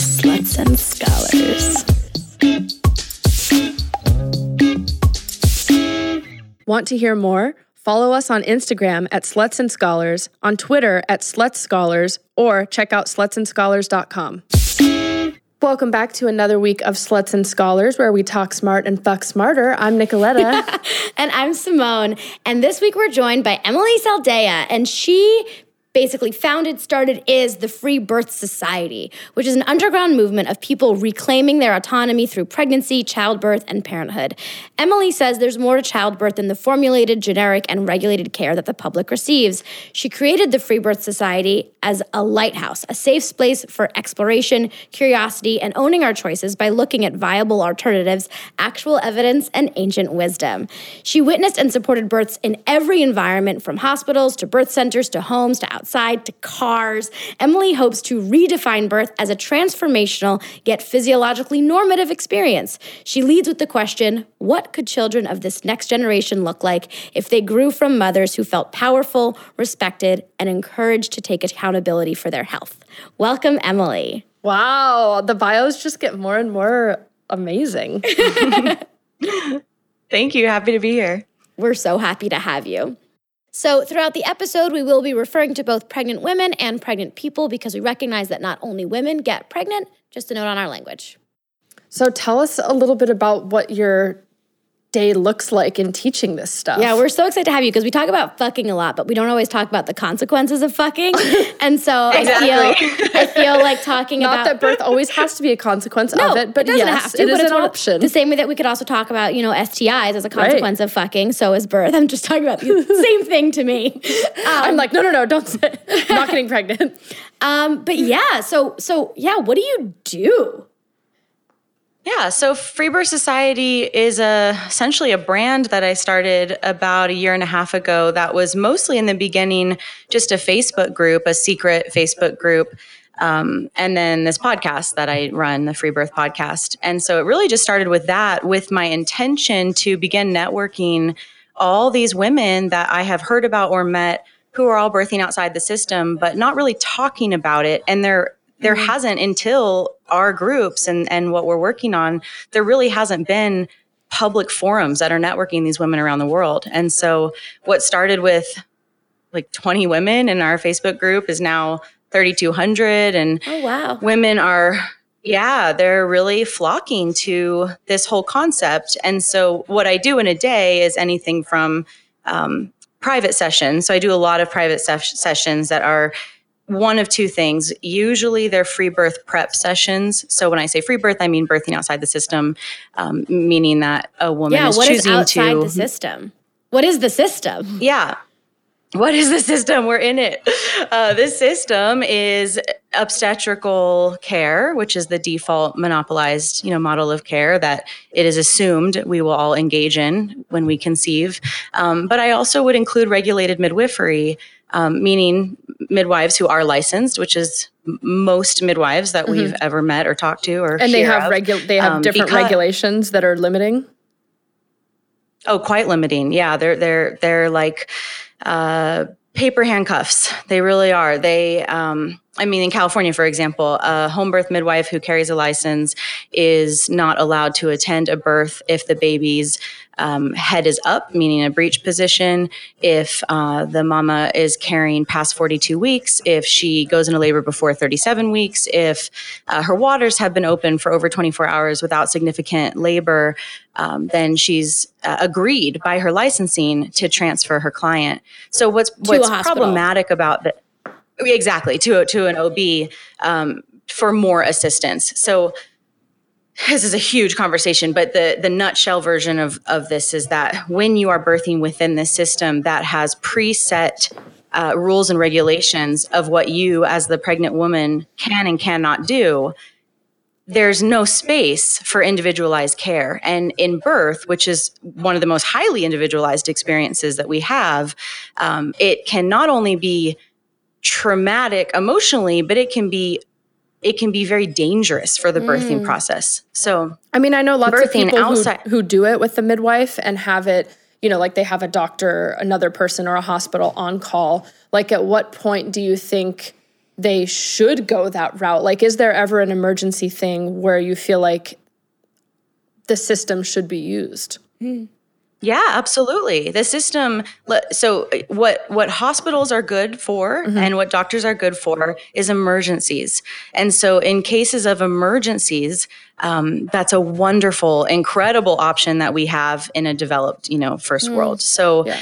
Sluts and Scholars. Want to hear more? Follow us on Instagram at Sluts and Scholars, on Twitter at Sluts Scholars, or check out slutsandscholars.com. Welcome back to another week of Sluts and Scholars, where we talk smart and fuck smarter. I'm Nicoletta. and I'm Simone. And this week we're joined by Emilee Saldaya, and she basically founded, started, is the Free Birth Society, which is an underground movement of people reclaiming their autonomy through pregnancy, childbirth, and parenthood. Emilee says there's more to childbirth than the formulated, generic, and regulated care that the public receives. She created the Free Birth Society as a lighthouse, a safe space for exploration, curiosity, and owning our choices by looking at viable alternatives, actual evidence, and ancient wisdom. She witnessed and supported births in every environment, from hospitals to birth centers to homes to outside to cars. Emilee hopes to redefine birth as a transformational yet physiologically normative experience. She leads with the question what could children of this next generation look like if they grew from mothers who felt powerful, respected, and encouraged to take accountability for their health? Welcome, Emilee. wow, the bios just get more and more amazing. Thank you. Happy to be here. We're so happy to have you. So, throughout the episode, we will be referring to both pregnant women and pregnant people because we recognize that not only women get pregnant, just a note on our language. So tell us a little bit about what your day looks like in teaching this stuff. Yeah, we're so excited to have you because we talk about fucking a lot, but we don't always talk about the consequences of fucking. and so Exactly. I feel I feel like talking Not about that birth always has to be a consequence no, of it, but doesn't yes, have to, it is but it's an option. The same way that we could also talk about, you know, STIs as a consequence of fucking, so is birth. I'm just talking about the same thing to me. I'm like, no, no, no, don't say. Not getting pregnant. Um, but yeah, so so yeah, what do you do? Yeah, so Free Birth Society is a, essentially a brand that I started about a year and a half ago that was mostly in the beginning just a Facebook group, a secret Facebook group. Um, and then this podcast that I run, the Free Birth Podcast. And so it really just started with that, with my intention to begin networking all these women that I have heard about or met who are all birthing outside the system, but not really talking about it. And there, there hasn't until our groups and, and what we're working on, there really hasn't been public forums that are networking these women around the world. And so what started with like 20 women in our Facebook group is now 3,200 and Oh wow. women are yeah they're really flocking to this whole concept and so what i do in a day is anything from um, private sessions so i do a lot of private ses- sessions that are one of two things usually they're free birth prep sessions so when i say free birth i mean birthing outside the system um, meaning that a woman Yeah, is what is choosing outside to the system? What is the system? yeah. What is the system? We're in it. Uh, this system is obstetrical care, which is the default monopolized, you know, model of care that it is assumed we will all engage in when we conceive. Um, but I also would include regulated midwifery, um, meaning midwives who are licensed, which is most midwives that we've ever met or talked to, or Mm-hmm. And they have regu- they have Um, different because- regulations that are limiting. Oh, quite limiting. Yeah, they're they're they're like uh, paper handcuffs. They really are. They, um, I mean, in California, for example, a home birth midwife who carries a license is not allowed to attend a birth if the baby's um, head is up, meaning a breech position. If uh, the mama is carrying past 42 weeks, if she goes into labor before 37 weeks, if uh, her waters have been open for over 24 hours without significant labor, um, then she's uh, agreed by her licensing to transfer her client. So what's what's problematic about the exactly to to an OB um, for more assistance. So this is a huge conversation, but the the nutshell version of of this is that when you are birthing within this system that has preset uh, rules and regulations of what you as the pregnant woman can and cannot do there's no space for individualized care. And in birth, which is one of the most highly individualized experiences that we have, um, it can not only be traumatic emotionally, but it can be it can be very dangerous for the birthing mm. process. So I mean, I know lots of people outside- who do it with the midwife and have it, you know, like they have a doctor, another person, or a hospital on call. Like, at what point do you think they should go that route? Like, is there ever an emergency thing where you feel like the system should be used? Hmm. Yeah, absolutely. The system. So, what what hospitals are good for, mm-hmm. and what doctors are good for, is emergencies. And so, in cases of emergencies, um, that's a wonderful, incredible option that we have in a developed, you know, first mm. world. So. Yeah.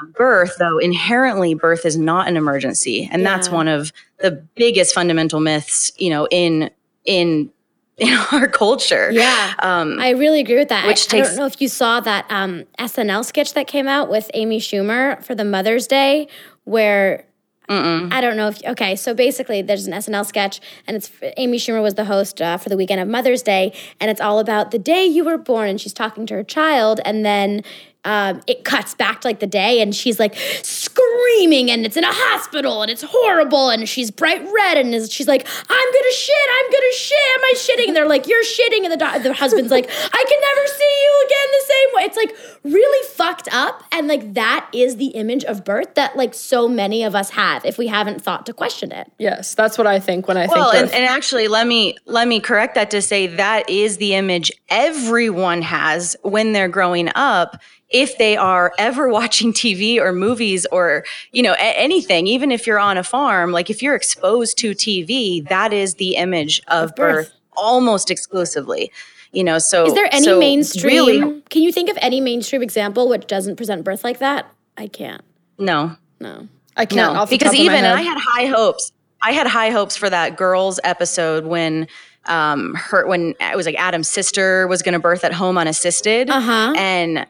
Um, birth, though, inherently, birth is not an emergency, and yeah. that's one of the biggest fundamental myths, you know, in in in our culture. Yeah. Um, I really agree with that. Which I, takes, I don't know if you saw that um, SNL sketch that came out with Amy Schumer for the Mother's Day, where Mm-mm. I don't know if okay. So basically, there's an SNL sketch, and it's Amy Schumer was the host uh, for the weekend of Mother's Day, and it's all about the day you were born, and she's talking to her child, and then um, it cuts back to like the day and she's like screaming and it's in a hospital and it's horrible and she's bright red and is, she's like i'm gonna shit i'm gonna shit am i shitting? And they're like you're shitting. And the, do- the husband's like i can never see you again the same way. It's like really fucked up and like that is the image of birth that like so many of us have if we haven't thought to question it. Yes that's what i think when i well, think and, and actually let me let me correct that to say that is the image everyone has when they're growing up if they are ever watching TV or movies or, you know, a- anything, even if you're on a farm, like if you're exposed to TV, that is the image of, of birth. birth. almost exclusively. You know, so is there any so mainstream? Really, can you think of any mainstream example which doesn't present birth like that? I can't. No, no, I can't. No, because even I had high hopes. I had high hopes for that girls episode when um her when it was like Adam's sister was going to birth at home unassisted, uh-huh. and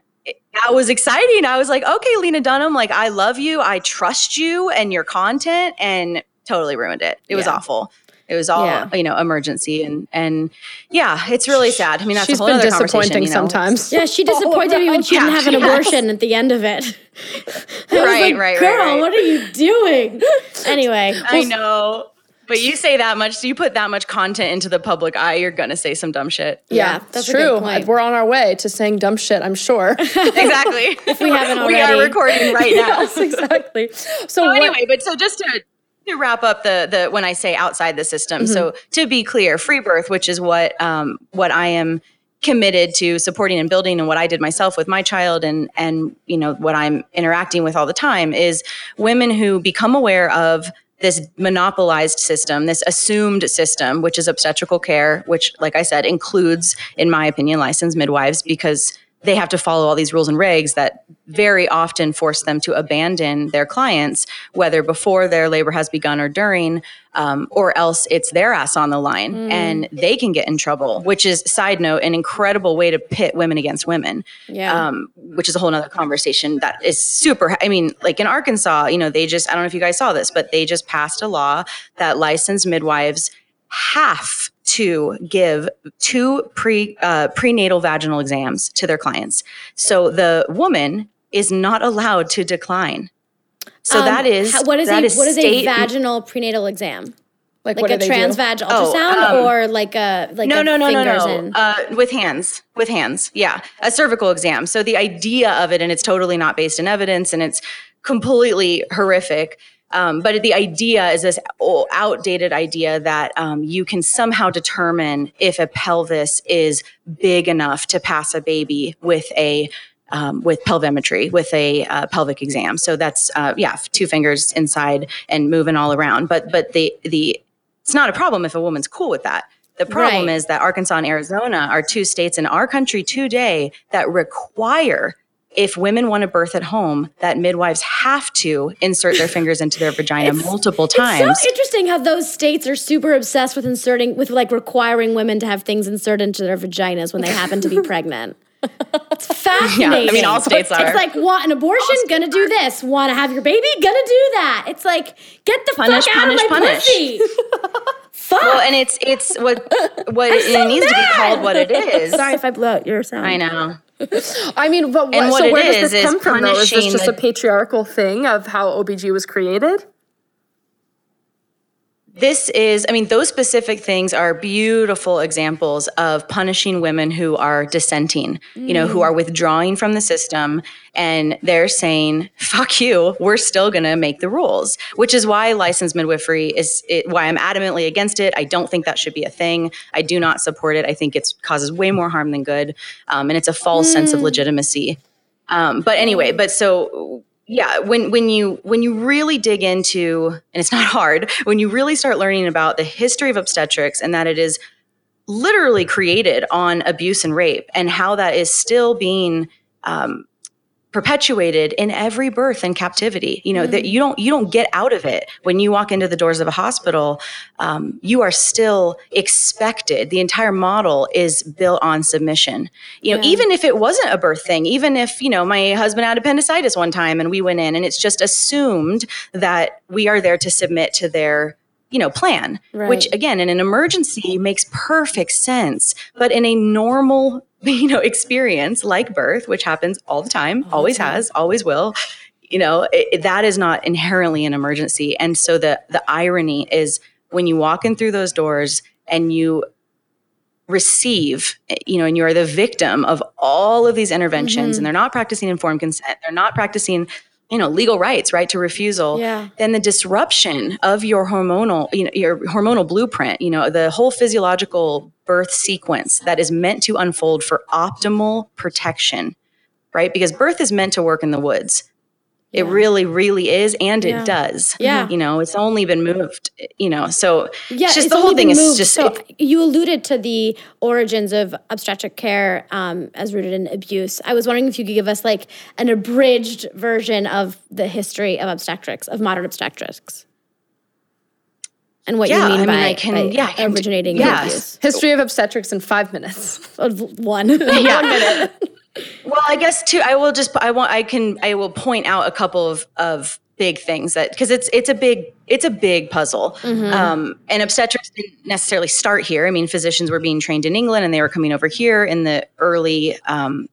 that was exciting. I was like, okay, Lena Dunham, like I love you, I trust you and your content, and totally ruined it. It was awful. It was all yeah. you know, emergency and and yeah, it's really sad. I mean, that's She's a whole been other disappointing you know? sometimes. Yeah, she disappointed me when she didn't have an abortion at the end of it. right, like, right, girl, right, right. what are you doing? anyway, I know. But you say that much, so you put that much content into the public eye, you're gonna say some dumb shit. Yeah, yeah that's true. We're on our way to saying dumb shit, I'm sure. exactly. if we haven't already. We are recording right now. yes, exactly. So, so what, anyway, but so just to to wrap up the the when I say outside the system. Mm-hmm. So to be clear, free birth, which is what um, what I am committed to supporting and building and what I did myself with my child and and you know what I'm interacting with all the time is women who become aware of this monopolized system, this assumed system, which is obstetrical care, which, like I said, includes, in my opinion, licensed midwives because they have to follow all these rules and regs that very often force them to abandon their clients, whether before their labor has begun or during, um, or else it's their ass on the line mm. and they can get in trouble, which is, side note, an incredible way to pit women against women, yeah. um, which is a whole other conversation that is super. I mean, like in Arkansas, you know, they just, I don't know if you guys saw this, but they just passed a law that licensed midwives have to give two pre uh, prenatal vaginal exams to their clients. So the woman is not allowed to decline. So um, that is what is that a, is what is a vaginal prenatal exam? Like, like a transvag ultrasound oh, um, or like a like no a no no no no uh, with hands with hands yeah a cervical exam so the idea of it and it's totally not based in evidence and it's completely horrific um, but the idea is this outdated idea that um, you can somehow determine if a pelvis is big enough to pass a baby with a um, with pelvimetry, with a uh, pelvic exam. So that's uh, yeah, two fingers inside and moving all around. But but the the it's not a problem if a woman's cool with that. The problem right. is that Arkansas and Arizona are two states in our country today that require if women want to birth at home, that midwives have to insert their fingers into their vagina it's, multiple times. It's so interesting how those states are super obsessed with inserting, with like requiring women to have things inserted into their vaginas when they happen to be pregnant. It's fascinating. Yeah, I mean, all states are. It's like, want an abortion? Gonna do this. Want to have your baby? Gonna do that. It's like, get the punish, fuck punish, out of my punish. pussy. Fuck. Well, and it's it's what what it, so needs mad. to be called what it is. Sorry if I blew out your sound. I know. I mean, but what, what so where does this come from though? Is this just the, a patriarchal thing of how OBG was created? This is, I mean, those specific things are beautiful examples of punishing women who are dissenting, mm. you know, who are withdrawing from the system and they're saying, fuck you, we're still going to make the rules, which is why licensed midwifery is it, why I'm adamantly against it. I don't think that should be a thing. I do not support it. I think it causes way more harm than good. Um, and it's a false mm. sense of mm. legitimacy. Um, but anyway, but so yeah when when you when you really dig into and it's not hard when you really start learning about the history of obstetrics and that it is literally created on abuse and rape and how that is still being um, perpetuated in every birth and captivity. You know mm. that you don't you don't get out of it. When you walk into the doors of a hospital um, you are still expected the entire model is built on submission. You know yeah. even if it wasn't a birth thing even if you know my husband had appendicitis one time and we went in and it's just assumed that we are there to submit to their you know plan right. which again in an emergency makes perfect sense. But in a normal you know experience like birth which happens all the time all always the time. has always will you know it, that is not inherently an emergency and so the the irony is when you walk in through those doors and you receive you know and you are the victim of all of these interventions mm-hmm. and they're not practicing informed consent they're not practicing you know legal rights right to refusal yeah. then the disruption of your hormonal you know your hormonal blueprint you know the whole physiological birth sequence that is meant to unfold for optimal protection right because birth is meant to work in the woods it really, really is, and yeah. it does. Yeah, you know, it's only been moved. You know, so yeah, just the whole thing is just. So you alluded to the origins of obstetric care um, as rooted in abuse. I was wondering if you could give us like an abridged version of the history of obstetrics, of modern obstetrics and what yeah, you mean, I mean by, I can, by yeah, originating yes. abuse. History of obstetrics in five minutes. One. yeah. One minute. well, I guess too. I will just. I want. I can. I will point out a couple of of big things that because it's it's a big it's a big puzzle. Mm-hmm. Um, and obstetrics didn't necessarily start here. I mean, physicians were being trained in England, and they were coming over here in the early. Um,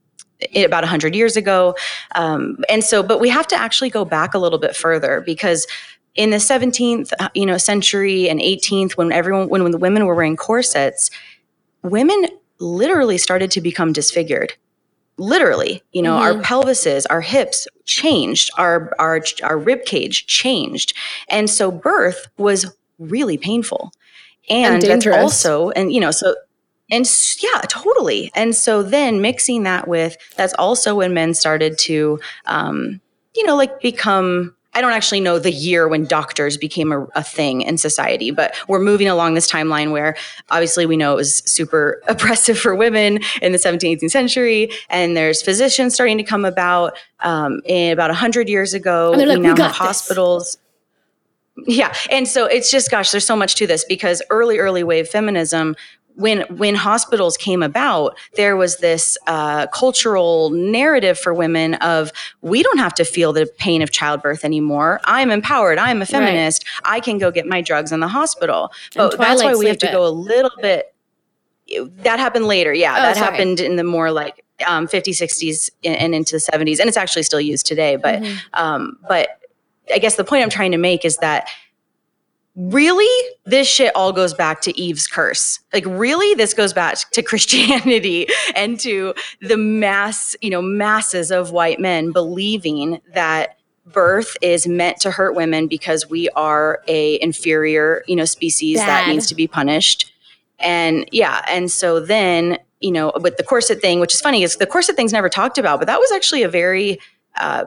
about 100 years ago um, and so but we have to actually go back a little bit further because in the 17th uh, you know century and 18th when everyone when, when the women were wearing corsets women literally started to become disfigured. Literally you know mm-hmm. our pelvises our hips changed our our our rib cage changed. And so birth was really painful. And, and that's also and you know so and yeah totally. And so then mixing that with that's also when men started to um you know like become I don't actually know the year when doctors became a, a, thing in society, but we're moving along this timeline where obviously we know it was super oppressive for women in the 17th, 18th century, and there's physicians starting to come about. Um, in about 100 years ago, like, we now we have hospitals. Yeah. And so it's just, gosh, there's so much to this because early, early wave feminism when when hospitals came about, there was this uh, cultural narrative for women of we don't have to feel the pain of childbirth anymore. I'm empowered. I'm a feminist. Right. I can go get my drugs in the hospital. But that's why we have to go a little bit. That happened later. Yeah, oh, that sorry. happened in the more like um, 50s, 60s, and into the 70s, and it's actually still used today. But mm-hmm. um, but I guess the point I'm trying to make is that really this shit all goes back to Eve's curse. Like really this goes back to Christianity and to the mass, you know, masses of white men believing that birth is meant to hurt women because we are a inferior, you know, species Bad. that needs to be punished. And yeah, and so then, you know, with the corset thing, which is funny is the corset thing's never talked about, but that was actually a very uh,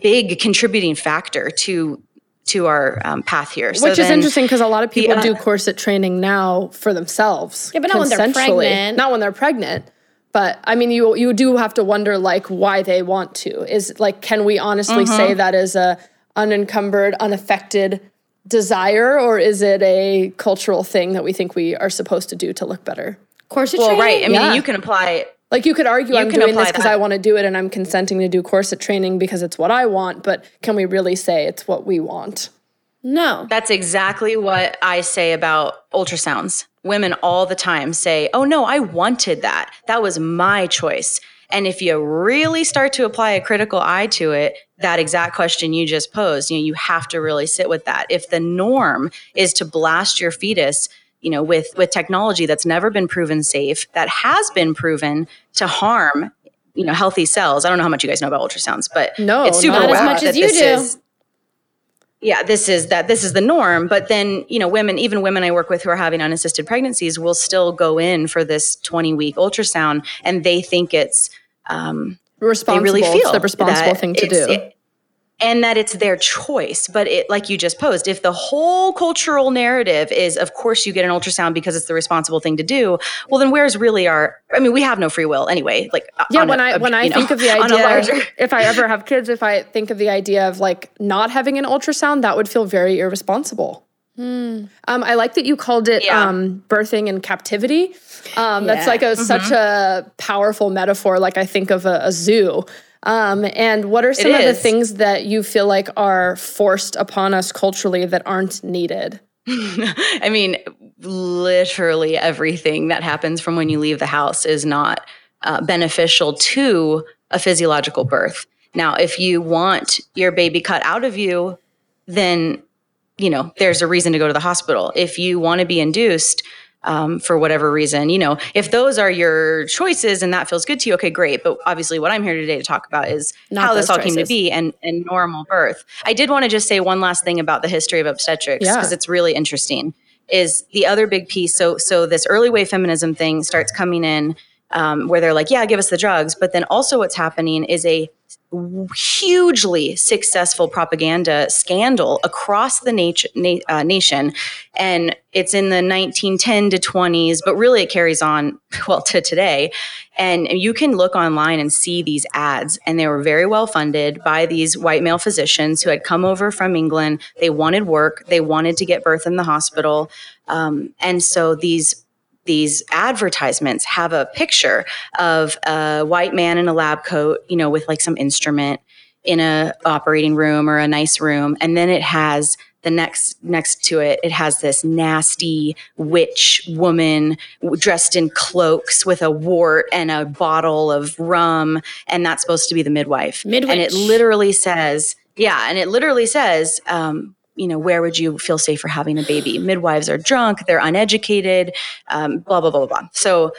big contributing factor to to our um, path here. So Which is interesting because a lot of people the, uh, do corset training now for themselves. Yeah, but not when they're pregnant. Not when they're pregnant. But I mean, you you do have to wonder like why they want to. Is like, can we honestly mm-hmm. say that is a unencumbered, unaffected desire, or is it a cultural thing that we think we are supposed to do to look better? Corset well, training? right. I mean, yeah. you can apply like you could argue you I'm doing this because I want to do it and I'm consenting to do corset training because it's what I want, but can we really say it's what we want? No. That's exactly what I say about ultrasounds. Women all the time say, "Oh no, I wanted that. That was my choice." And if you really start to apply a critical eye to it, that exact question you just posed, you know, you have to really sit with that. If the norm is to blast your fetus, you know, with with technology that's never been proven safe, that has been proven to harm, you know, healthy cells. I don't know how much you guys know about ultrasounds, but no, it's super not as much as you do. is- yeah, this is that this is the norm. But then, you know, women, even women I work with who are having unassisted pregnancies will still go in for this 20 week ultrasound and they think it's um responsible. they really feel it's the responsible thing to do. it- and that it's their choice. But it, like you just posed, if the whole cultural narrative is, of course, you get an ultrasound because it's the responsible thing to do. Well, then where's really our? I mean, we have no free will anyway. Like yeah, when a- I a- when I know, think of the idea, larger- if I ever have kids, if I think of the idea of like not having an ultrasound, that would feel very irresponsible. Um, I like that you called it Yeah. um, birthing in captivity. Um, That's like a such a powerful metaphor. Like I think of a, a zoo. Um, and what are some of the things that you feel like are forced upon us culturally that aren't needed? I mean, literally everything that happens from when you leave the house is not uh, beneficial to a physiological birth. Now, if you want your baby cut out of you, then you know there's a reason to go to the hospital. If you want to be induced um, for whatever reason, you know, if those are your choices and that feels good to you, okay, great. But obviously, what I'm here today to talk about is Not how this all came to be and and normal birth. I did want to just say one last thing about the history of obstetrics Yeah. because it's really interesting. Is the other big piece? So so this early wave feminism thing starts coming in um, where they're like, yeah, give us the drugs, but then also what's happening is a hugely successful propaganda scandal across the nat- na- uh, nation. And it's in the 1910 to 20s, but really it carries on, well, to today. And you can look online and see these ads, and they were very well funded by these white male physicians who had come over from England. They wanted work, they wanted to get birth in the hospital. Um, and so these these advertisements have a picture of a white man in a lab coat, you know, with like some instrument in a operating room or a nice room, and then it has the next next to it it has this nasty witch woman dressed in cloaks with a wart and a bottle of rum and that's supposed to be the midwife Midwife. and it literally says yeah and it literally says um, you know where would you feel safer having a baby midwives are drunk they're uneducated um, blah blah blah blah blah so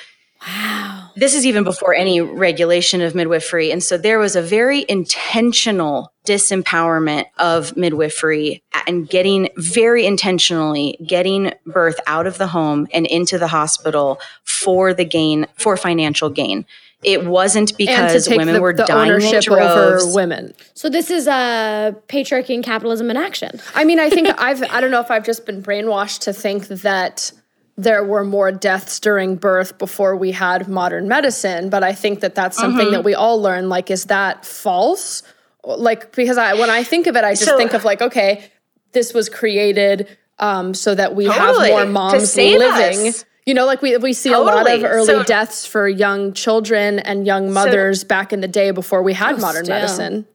Wow. this is even before any regulation of midwifery. And so there was a very intentional disempowerment of midwifery and getting very intentionally getting birth out of the home and into the hospital for the gain, for financial gain. It wasn't because women the, were the dying in droves. over women. So this is uh, patriarchy and capitalism in action. I mean, I think I've I don't know if I've just been brainwashed to think that there were more deaths during birth before we had modern medicine, but I think that that's something Mm-hmm. that we all learn like is that false? Like because I when I think of it I just So- think of like okay, this was created um, so that we Totally, have more to moms save living. us. You know, like we we see a lot of early So- deaths for young children and young mothers back in the day before we had oh, modern still. medicine.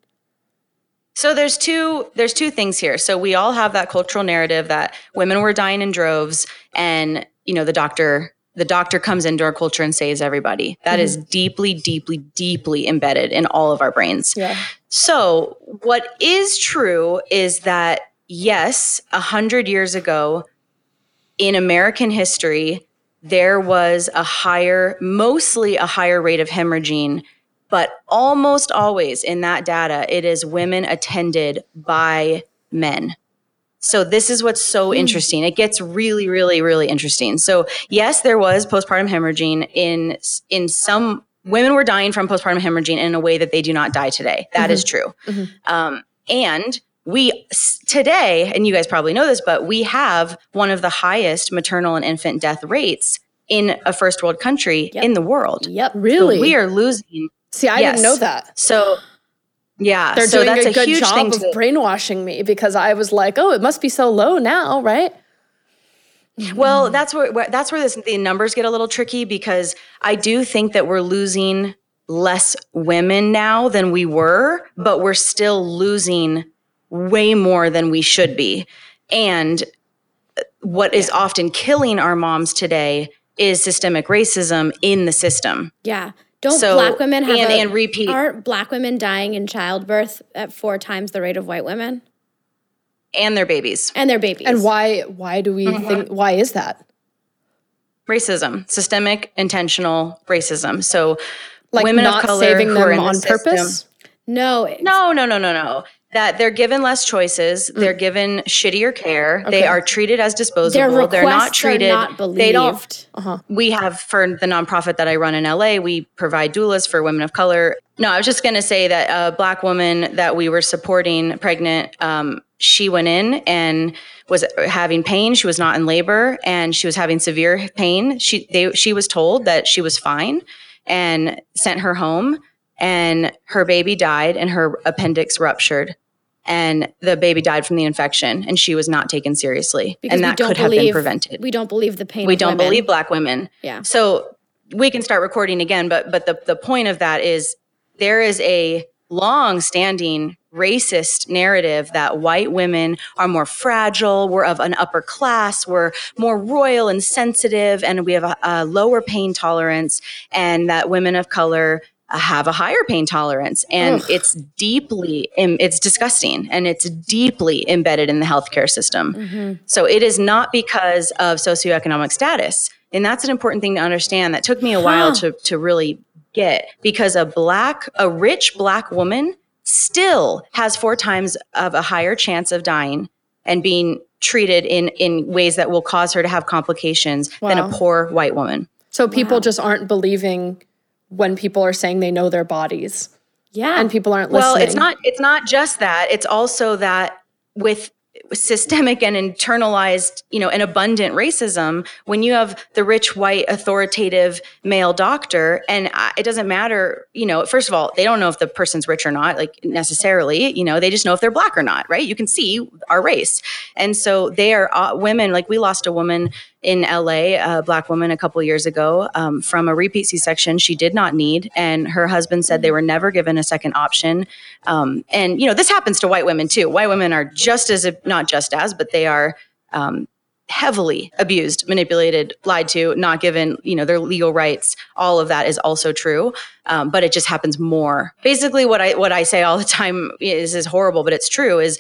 So there's two there's two things here. So we all have that cultural narrative that women were dying in droves and you know the doctor the doctor comes into our culture and saves everybody. That mm-hmm. is deeply deeply deeply embedded in all of our brains. Yeah. So what is true is that yes, a hundred years ago in American history, there was a higher, mostly a higher rate of hemorrhaging, but almost always in that data, it is women attended by men. So this is what's so hmm. interesting. It gets really, really, really interesting. So yes, there was postpartum hemorrhaging in in some women were dying from postpartum hemorrhaging in a way that they do not die today. That is mm-hmm. true. Mm-hmm. Um, and we today, and you guys probably know this, but we have one of the highest maternal and infant death rates in a first world country Yep. in the world. Yep. So Really? we are losing. See, I Yes. didn't know that. So yeah, They're so doing that's a a, good huge job thing of brainwashing me because I was like, oh, it must be so low now, right? Well, that's where, where that's where this, the numbers get a little tricky because I do think that we're losing less women now than we were, but we're still losing way more than we should be. And what is often killing our moms today is systemic racism in the system. Yeah. Don't So- black women have and- a, and repeat- Aren't black women dying in childbirth at four times the rate of white women and their babies. and their babies? And why why do we Mm-hmm. think why is that? Racism, systemic, intentional racism. So Like women not of color saving who are them in the on system- purpose? No, No, no, no, no, no. That they're given less choices. They're given shittier care. They are treated as their disposable. requests They're not treated. are not believed. They don't. Uh-huh. We have for the nonprofit that I run in LA, we provide doulas for women of color. No, I was just going to say that a black woman that we were supporting, pregnant, um, she went in and was having pain. She was not in labor, and she was having severe pain. She they she was told that she was fine, and sent her home. And her baby died, and her appendix ruptured. And the baby died from the infection, and she was not taken seriously. because and that don't could have believe, been prevented We don't believe the pain. we don't women. believe black women Yeah. so we can start recording again but but the, the point of that is there is a long standing racist narrative that white women are more fragile we're of an upper class we're more royal and sensitive and we have a, a lower pain tolerance and that women of color have a higher pain tolerance and Ugh. it's deeply it's disgusting and it's deeply embedded in the healthcare system Mhm. so it is not because of socioeconomic status. And that's an important thing to understand. That took me a while Huh. to, to really get because a black, a rich black woman still has four times of a higher chance of dying and being treated in, in ways that will cause her to have complications than a poor white woman. So people Wow. just aren't believing when people are saying they know their bodies Yeah. and people aren't listening. Well, it's not it's not just that. It's also that with systemic and internalized, you know, and abundant racism, when you have the rich white authoritative male doctor and I, it doesn't matter, you know, first of all, they don't know if the person's rich or not, like necessarily, you know, they just know if they're black or not, right? You can see our race. And so they are uh, women, like we lost a woman in LA, a black woman a couple years ago um, from a repeat C section she did not need. And her husband said they were never given a second option. Um, and, you know, this happens to white women too. White women are just as, not just as, but they are um, heavily abused, manipulated, lied to, not given, you know, their legal rights. All of that is also true. Um, but it just happens more. Basically, what I, what I say all the time is, is horrible, but it's true is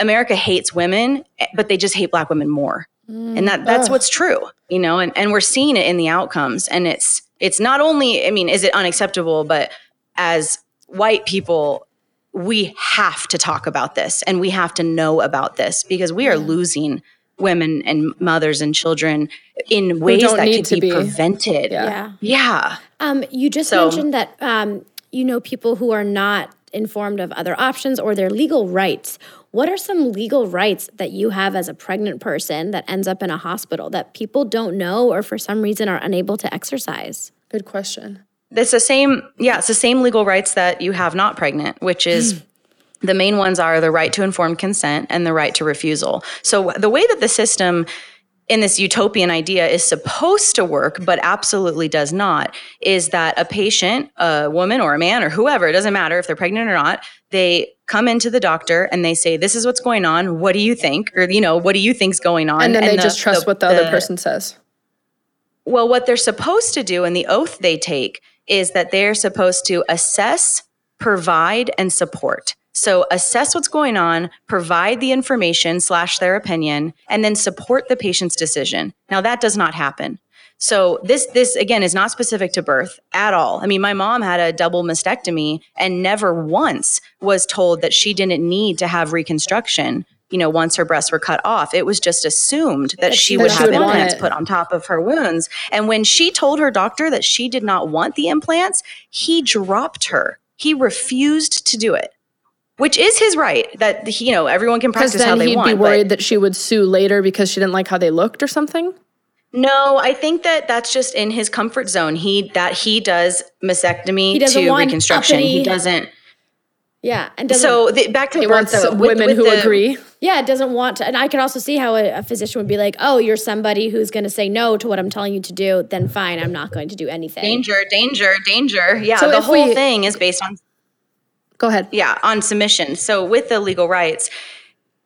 America hates women, but they just hate black women more and that that's Ugh. what's true you know and, and we're seeing it in the outcomes and it's it's not only i mean is it unacceptable but as white people we have to talk about this and we have to know about this because we are losing women and mothers and children in ways that need could be, be. prevented Yeah. yeah. yeah Um, you just So- mentioned that um, you know people who are not informed of other options or their legal rights. What are some legal rights that you have as a pregnant person that ends up in a hospital that people don't know or for some reason are unable to exercise? Good question. it's the same yeah it's the same legal rights that you have not pregnant which is the main ones are the right to informed consent and the right to refusal so the way that the system in this utopian idea is supposed to work but absolutely does not is that a patient a woman or a man or whoever it doesn't matter if they're pregnant or not they come into the doctor and they say this is what's going on what do you think or you know what do you think's going on And then they the- just trust what the, other person says. well, what they're supposed to do and the oath they take is that they're supposed to assess, provide, and support. So assess what's going on, provide the information slash their opinion, and then support the patient's decision. Now that does not happen. So this this again is not specific to birth at all. I mean, my mom had a double mastectomy and never once was told that she didn't need to have reconstruction. You know, once her breasts were cut off, it was just assumed that, she would she have would implants put on top of her wounds. And when she told her doctor that she did not want the implants, he dropped her. He refused to do it, which is his right. That you know, everyone can practice how then they he'd want. be but- worried that she would sue later because she didn't like how they looked or something. No, I think that that's just in his comfort zone. He that he does mastectomy He to reconstruction. He doesn't. Yeah, and doesn't, So the, back to He birth, wants though, women with who the- agree. yeah, it doesn't want to. And I could also see how a, a physician would be like, "Oh, you're somebody who's going to say no to what I'm telling you to do. Then fine, I'm not going to do anything." Danger, danger, danger. Yeah, So the whole we- thing is based on Go ahead. yeah on submission so with the legal rights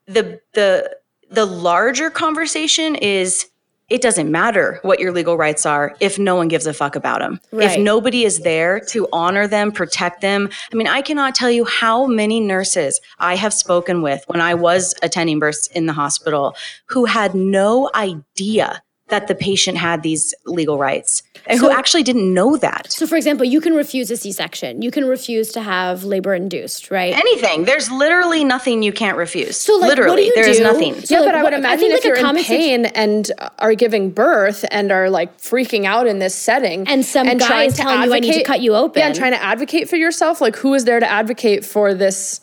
the the the larger conversation is it doesn't matter what your legal rights are if no one gives a fuck about them. Right. If nobody is there to honor them, protect them. I mean, I cannot tell you how many nurses I have spoken with when I was attending births in the hospital who had no idea that the patient had these legal rights and So- who actually didn't know that. So, for example, you can refuse a C section. You can refuse to have labor induced, right? Anything. There's literally nothing you can't refuse. So, like, what do literally, you there is do? nothing. So, yeah, like, but I what- would I imagine think, if like, a you're in common situ- pain and are giving birth and are like freaking out in this setting, And some guy is telling you, "I need to cut you open." Yeah, and trying to advocate for yourself. Like, who is there to advocate for this?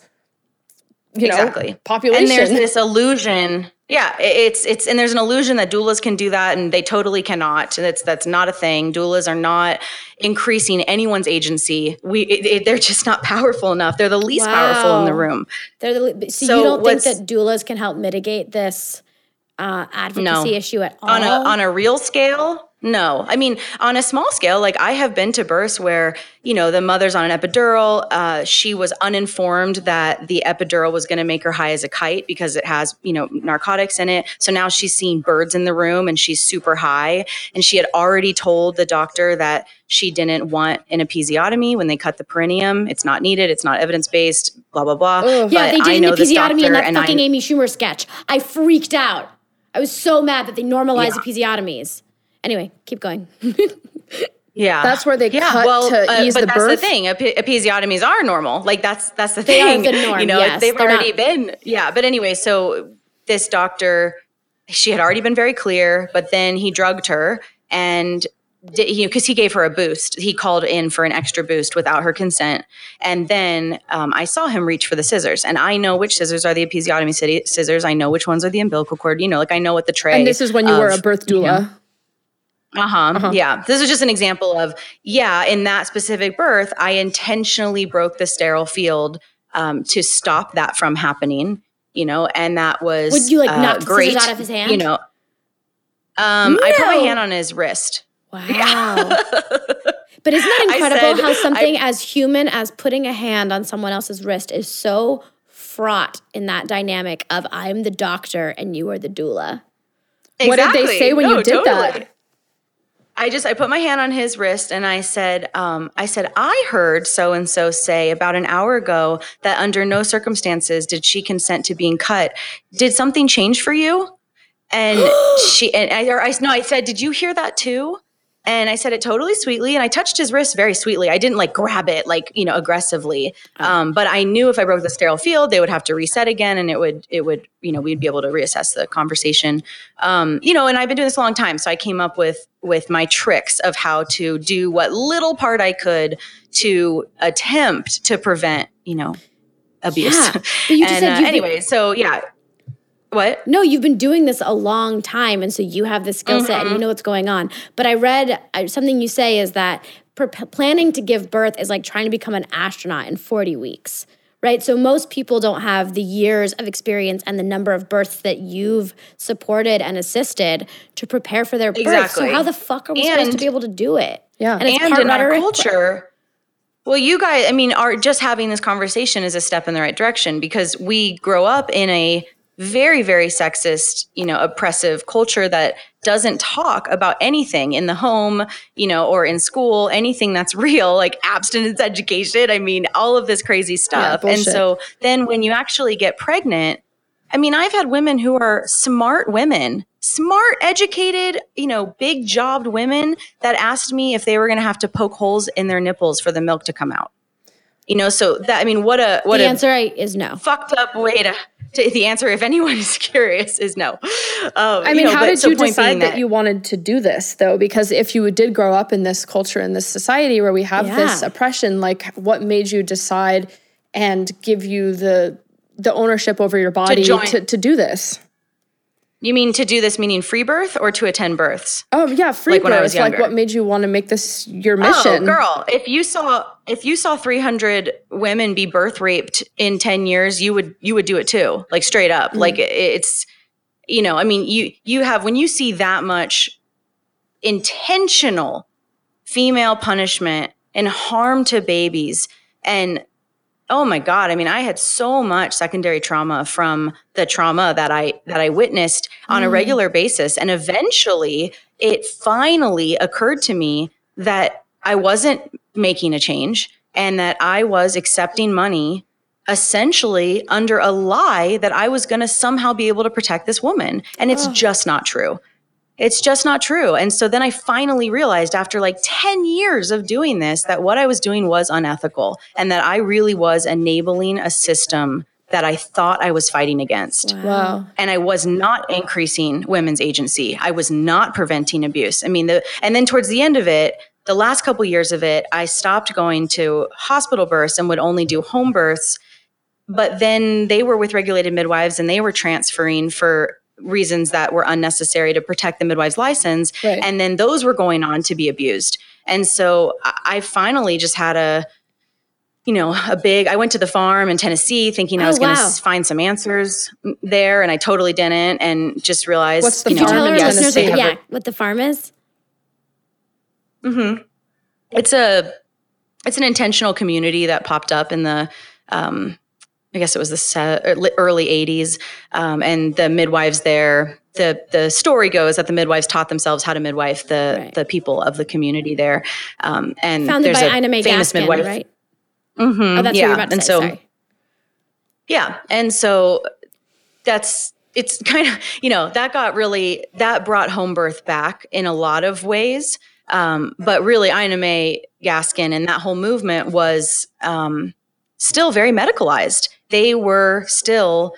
You know, exactly population. and there's this illusion yeah it's it's and there's an illusion that doulas can do that and they totally cannot. And it's that's not a thing. Doulas are not increasing anyone's agency. We it, it- they're just not powerful enough. They're the least powerful in the room. They're the, so, So you don't think that doulas can help mitigate this uh, advocacy No. issue at all? on a on a real scale no i mean on a small scale like i have been to births where you know the mother's on an epidural uh, she was uninformed that the epidural was going to make her high as a kite because it has you know narcotics in it so now she's seeing birds in the room and she's super high and she had already told the doctor that she didn't want an episiotomy when they cut the perineum it's not needed it's not evidence-based blah blah blah Ugh. yeah, But they did know an episiotomy in that and I- fucking Amy Schumer sketch. I freaked out. I was so mad that they normalized episiotomies. Anyway, keep going. Yeah, That's where they cut to ease but the that's birth? the thing. Epi- episiotomies are normal. Like that's that's the They are thing. the norm, You know, yes. they've already not- been. Yeah, but anyway, so this doctor, she had already been very clear, but then he drugged her and. Did, you know, because he gave her a boost. He called in for an extra boost without her consent, and then um, I saw him reach for the scissors. And I know which scissors are the episiotomy sci- scissors. I know which ones are the umbilical cord. You know, like I know what the tray. and this is when you were a of- birth you know, doula. uh-huh. Yeah. This is just an example of, yeah, in that specific birth, I intentionally broke the sterile field um, to stop that from happening, you know, and that was Would you, like, uh, knock great. out of his hand? You know, um, I put my hand on his wrist. Wow. But isn't that incredible said- how something I- as human as putting a hand on someone else's wrist is so fraught in that dynamic of I'm the doctor and you are the doula? What did they say when you No, did that? I just I put my hand on his wrist and I said, um, I said, I heard so and so say about an hour ago that under no circumstances did she consent to being cut. Did something change for you? And she and I or I no, I said, Did you hear that too? And I said it totally sweetly, and I touched his wrist very sweetly. I didn't like grab it like you know aggressively, um, but I knew if I broke the sterile field, they would have to reset again, and it would it would you know we'd be able to reassess the conversation. Um, you know, and I've been doing this a long time, so I came up with with my tricks of how to do what little part I could to attempt to prevent you know abuse. Yeah. But you just and said uh, anyway, so yeah, what? No, you've been doing this a long time, and so you have the skill set Mm-hmm. and you know what's going on. But I read uh, something you say is that pre- planning to give birth is like trying to become an astronaut in 40 weeks, right? So most people don't have the years of experience and the number of births that you've supported and assisted to prepare for their birth. So how the fuck are we supposed to be able to do it? Yeah. and it's and in our rhetoric. culture well you guys i mean are just having this conversation is a step in the right direction because we grow up in a very very sexist you know oppressive culture that doesn't talk about anything in the home you know or in school anything that's real like abstinence education i mean all of this crazy stuff and so then when you actually get pregnant I mean, I've had women who are smart women, smart, educated, you know, big jobbed women that asked me if they were going to have to poke holes in their nipples for the milk to come out. You know, so that I mean, what a what the a answer I- is no. fucked up way to, to. The answer, if anyone is curious, is no. Um, I mean, how did you decide that, you wanted to do this though? Because if you did grow up in this culture in this society where we have this oppression, like what made you decide and give you the the ownership over your body join. to, to do this? You mean to do this, meaning free birth, or to attend births? Oh yeah, free Like when I birth. was Like what made you want to make this your mission? Oh, girl, if you saw if you saw 300 women be birth raped in 10 years, you would you would do it too. Like straight up. Like it's you know, I mean, you you have when you see that much intentional female punishment and harm to babies and oh my god i mean i had so much secondary trauma from the trauma that i that i witnessed on a Mm. regular basis and eventually it finally occurred to me that i wasn't making a change and that i was accepting money essentially under a lie that i was going to somehow be able to protect this woman and it's Oh. just not true it's just not true. And so then I finally realized after like 10 years of doing this that what I was doing was unethical and that I really was enabling a system that I thought I was fighting against. Wow. And I was not increasing women's agency. I was not preventing abuse. I mean, the and then towards the end of it, the last couple years of it, I stopped going to hospital births and would only do home births. But then they were with regulated midwives and they were transferring for reasons that were unnecessary to protect the midwife's license. Right. And then those were going on to be abused. And so I I finally just had a, you know, a big, I went to the farm in Tennessee thinking I Oh, was going to find some answers there. And I totally didn't. And just realized, What's the you Could you know, farm in our yes, they have yeah, what the farm is? Hmm It's a it's an intentional community that popped up in the um, I guess it was the se- early- early '80s, um, and the midwives there. The the story goes that the midwives taught themselves how to midwife the Right. the people of the community there. Um, and Founded there's by a Ina May famous Gaskin, midwife, right? Mhm, Oh, that's yeah, what you were about to and say. so Sorry. yeah. And so that's it's kind of, you know, that got really that brought home birth back in a lot of ways. Um, but really Ina May Gaskin and that whole movement was um, still very medicalized. They were still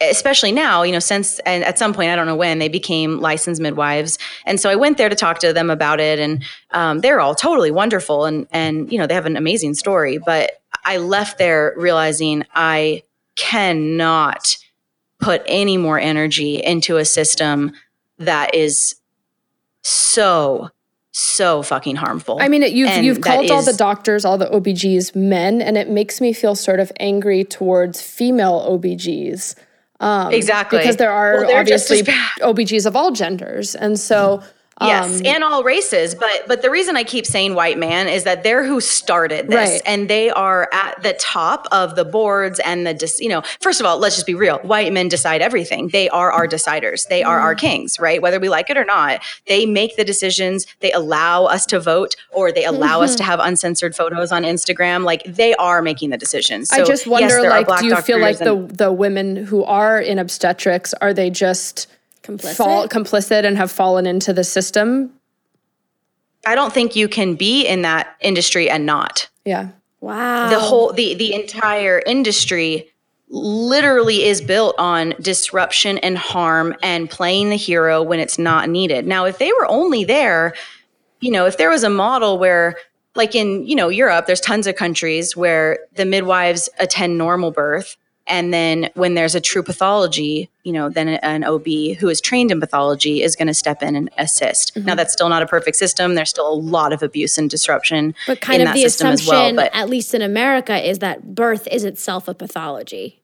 especially now, you know, since and at some point, I don't know when they became licensed midwives. And so I went there to talk to them about it and um, they're all totally wonderful and and you know, they have an amazing story. But I left there realizing I cannot put any more energy into a system that is so so fucking harmful. I mean, it, you've And you've called all the doctors, all the OBGs men, and it makes me feel sort of angry towards female OBGs. Um, Exactly. Because there are Well, obviously. OBGs of all genders. And so, Yes, um, and all races, but but the reason I keep saying white man is that they're who started this, Right. and they are at the top of the boards and the dis, you know. First of all, let's just be real: white men decide everything. They are our deciders. They are our Mm. kings, right? Whether we like it or not, they make the decisions. They allow us to vote, or they allow us to Mm-hmm. have uncensored photos on Instagram. Like they are making the decisions. I just wonder, are like, do you feel like and- the the women who are in obstetrics are they just Complicit? fall complicit and have fallen into the system? I don't think you can be in that industry and not. Yeah. wow. the whole the the entire industry literally is built on disruption and harm and playing the hero when it's not needed. Now, if they were only there, you know, if there was a model where like in, you know, Europe, there's tons of countries where the midwives attend normal birth and then when there's a true pathology, you know, then an OB who is trained in pathology is going to step in and assist. Now, mm-hmm. that's still not a perfect system. There's still a lot of abuse and disruption but kind in of that the system as assumption, well. But at least in America, is that birth is itself a pathology.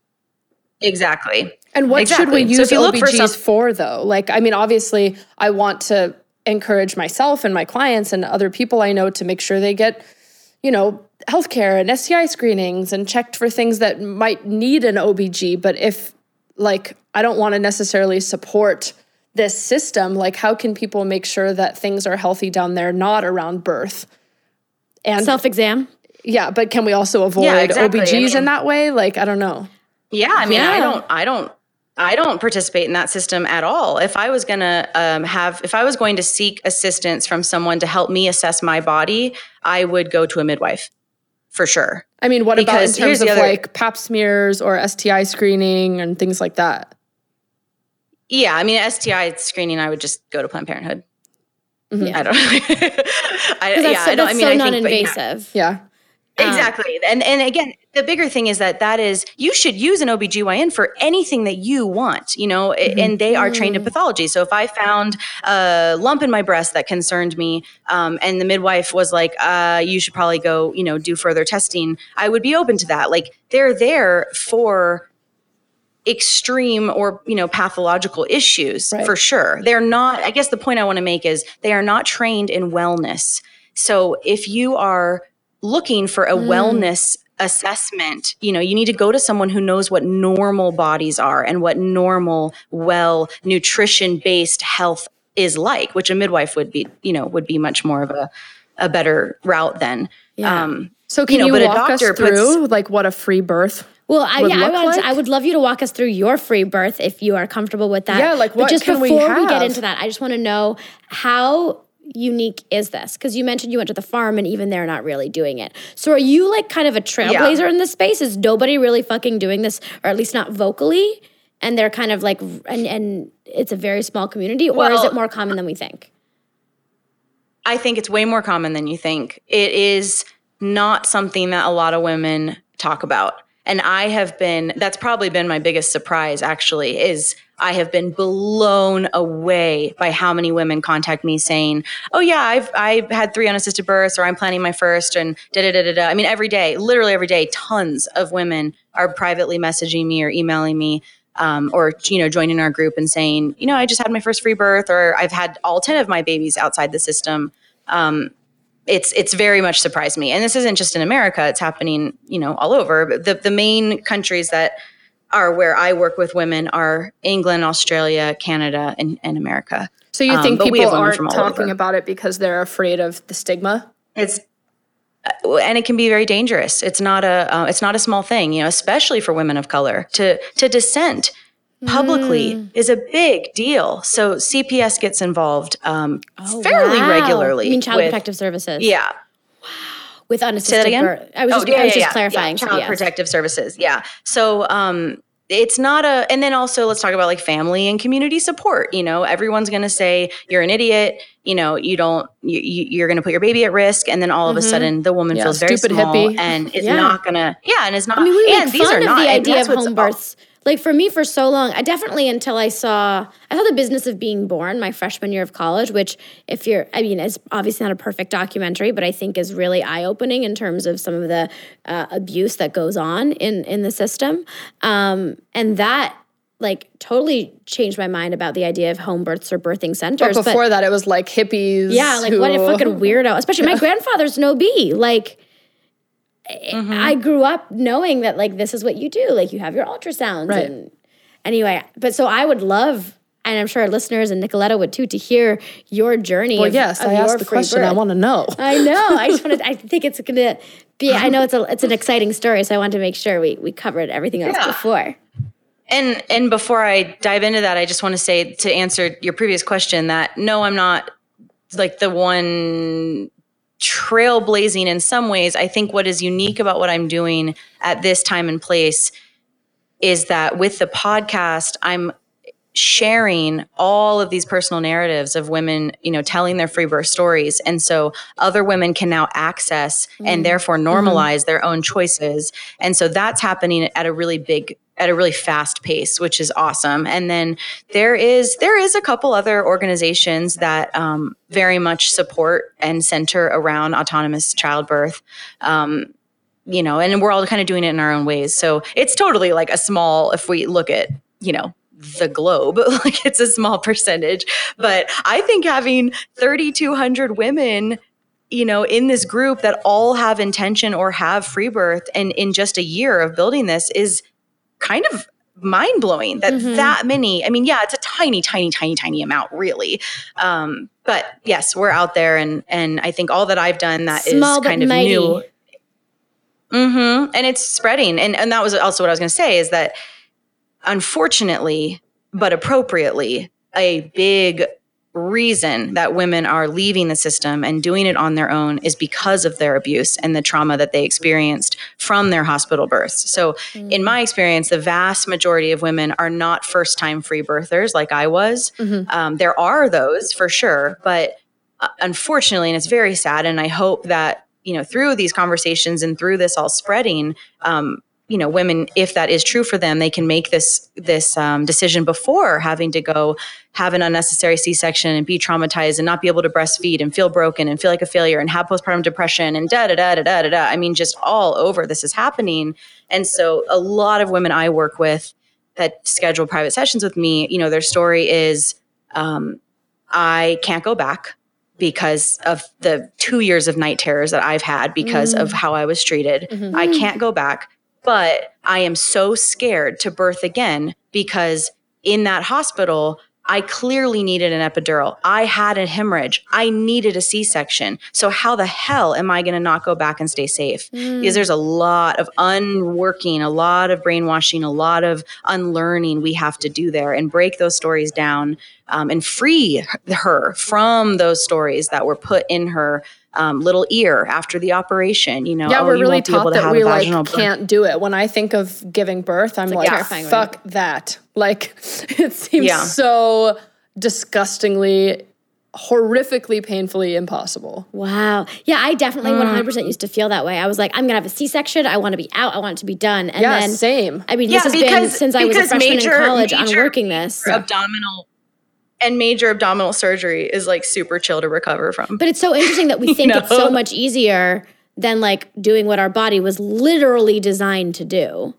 exactly. And what Exactly. should we use if you look for OBGs some- for, though? Like, I mean, obviously, I want to encourage myself and my clients and other people I know to make sure they get, you know, healthcare and STI screenings and checked for things that might need an OBG. But if, like, I don't want to necessarily support this system, like, how can people make sure that things are healthy down there, not around birth? And Self exam. yeah, but can we also avoid exactly. I OBGs in that way? Like, I don't know. Yeah, I mean, I don't, I don't, I don't participate in that system at all. If I was gonna um, have, if I was going to seek assistance from someone to help me assess my body, I would go to a midwife, for sure. I mean, what about in terms of other- like pap smears or STI screening and things like that? Yeah, I mean, STI screening, I would just go to Planned Parenthood. Mhm. I don't. I, Because yeah, that's, I don't. I mean, so I non think, but yeah. invasive. Um, Exactly. and and again, the bigger thing is that that is you should use an OBGYN for anything that you want, you know, a- and they are trained in pathology. So if I found a lump in my breast that concerned me um, and the midwife was like, uh, you should probably go, you know, do further testing, I would be open to that. Like they're there for extreme or you know pathological issues Right. for sure they're not i guess the point i want to make is they are not trained in wellness so if you are looking for a Mm. wellness assessment you know you need to go to someone who knows what normal bodies are and what normal well nutrition based health is like which a midwife would be you know would be much more of a a better route then yeah. Um, so can you, know, you walk us through puts, like what a free birth well, I, yeah, I, would, like? I would love you to walk us through your free birth if you are comfortable with that. Yeah, like what but just can before we, we get into that, I just want to know how unique is this? Because you mentioned you went to the farm and even they're not really doing it. So are you like kind of a trailblazer yeah. in this space? Is nobody really fucking doing this, or at least not vocally? And they're kind of like, and, and it's a very small community, or well, is it more common than we think? I think it's way more common than you think. It is not something that a lot of women talk about. And I have been, that's probably been my biggest surprise actually, is I have been blown away by how many women contact me saying, "Oh yeah, I've I've had three unassisted births, or I'm planning my first, and da da da da da." I mean, every day, literally every day, tons of women are privately messaging me or emailing me, um, or you know, joining our group and saying, "You know, I just had my first free birth, or I've had all ten of my babies outside the system." Um, it's it's very much surprised me, and this isn't just in America; it's happening, you know, all over. The the main countries that are where I work with women are England, Australia, Canada, and, and America. So you think um, people aren't talking over. about it because they're afraid of the stigma? It's uh, and it can be very dangerous. It's not a uh, it's not a small thing, you know, especially for women of color to to dissent publicly mm. is a big deal. So CPS gets involved um, oh, fairly wow. regularly. You mean Child with, Protective Services? Yeah. Wow. With unassisted birth. I was oh, just, yeah, I was yeah, just yeah. clarifying. Child yes. Protective Services. Yeah. So um, it's not a and then also let's talk about like family and community support you know everyone's going to say you're an idiot you know you don't you, you're going to put your baby at risk and then all of mm-hmm. a sudden the woman feels very small hippie. and is yeah. not going to yeah and is not I mean, we and these are not the idea of home births like for me for so long i definitely until i saw i saw the business of being born my freshman year of college which if you're i mean it's obviously not a perfect documentary but i think is really eye-opening in terms of some of the uh, abuse that goes on in in the system um, and that like totally changed my mind about the idea of home births or birthing centers. But before but, that, it was like hippies. Yeah, like who, what a fucking weirdo. Especially my grandfather's an OB. Like mm-hmm. I grew up knowing that like this is what you do. Like you have your ultrasounds right. and anyway. But so I would love, and I'm sure our listeners and Nicoletta would too, to hear your journey. Well, of, yes, of I asked the question. Birth. I want to know. I know. I just want to. I think it's gonna be. I know it's a it's an exciting story, so I want to make sure we we covered everything else yeah. before. And and before I dive into that, I just want to say to answer your previous question that no, I'm not like the one trailblazing in some ways. I think what is unique about what I'm doing at this time and place is that with the podcast, I'm sharing all of these personal narratives of women, you know, telling their free birth stories. And so other women can now access mm. and therefore normalize mm-hmm. their own choices. And so that's happening at a really big at a really fast pace, which is awesome. And then there is there is a couple other organizations that um, very much support and center around autonomous childbirth. Um, you know, and we're all kind of doing it in our own ways. So it's totally like a small, if we look at, you know, the globe, like it's a small percentage. But I think having 3,200 women you know, in this group that all have intention or have free birth and in just a year of building this is kind of mind blowing that mm-hmm. that many. I mean, yeah, it's a tiny, tiny, tiny, tiny amount, really. Um, but yes, we're out there, and and I think all that I've done that Small is kind of mighty. new. Mm-hmm. And it's spreading, and and that was also what I was going to say is that, unfortunately, but appropriately, a big reason that women are leaving the system and doing it on their own is because of their abuse and the trauma that they experienced from their hospital births. So, mm-hmm. in my experience, the vast majority of women are not first time free birthers like I was. Mm-hmm. Um, there are those for sure, but uh, unfortunately, and it's very sad, and I hope that you know through these conversations and through this all spreading um, you know women if that is true for them they can make this this um, decision before having to go have an unnecessary c-section and be traumatized and not be able to breastfeed and feel broken and feel like a failure and have postpartum depression and da da da da da da i mean just all over this is happening and so a lot of women i work with that schedule private sessions with me you know their story is um, i can't go back because of the two years of night terrors that I've had because mm. of how I was treated. Mm-hmm. I can't go back, but I am so scared to birth again because in that hospital, I clearly needed an epidural. I had a hemorrhage. I needed a C section. So, how the hell am I going to not go back and stay safe? Mm. Because there's a lot of unworking, a lot of brainwashing, a lot of unlearning we have to do there and break those stories down um, and free her from those stories that were put in her um, little ear after the operation. You know, yeah, oh, we're really taught that we like birth. can't do it. When I think of giving birth, I'm like, like yeah, fuck right? that. Like, it seems yeah. so disgustingly horrifically painfully impossible. Wow. Yeah, I definitely mm. 100% used to feel that way. I was like, I'm going to have a C-section. I want to be out. I want it to be done. And yeah, then same. I mean, yeah, this has because, been since I was a freshman major, in college. I'm working this. Abdominal and major abdominal surgery is like super chill to recover from. But it's so interesting that we think no. it's so much easier than like doing what our body was literally designed to do.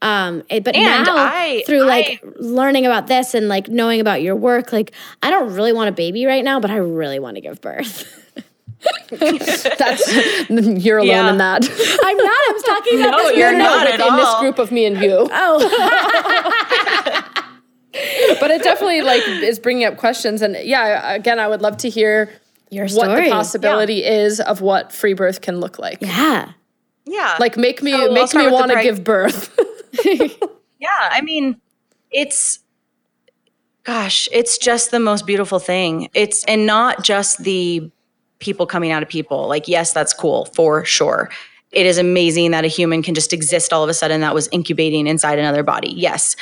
Um, it, but and now I, through like I, learning about this and like knowing about your work, like I don't really want a baby right now, but I really want to give birth. That's you're alone yeah. in that. I'm not. I was talking about no, this. You're not at in this group of me and you. Oh. But it definitely like is bringing up questions. And yeah again i would love to hear your story. what the possibility yeah. is of what free birth can look like. Yeah. Yeah. Like make me so make me want to give birth. Yeah i mean it's gosh it's just the most beautiful thing. It's and not just the people coming out of people. Like yes that's cool for sure. It is amazing that a human can just exist all of a sudden that was incubating inside another body. Yes.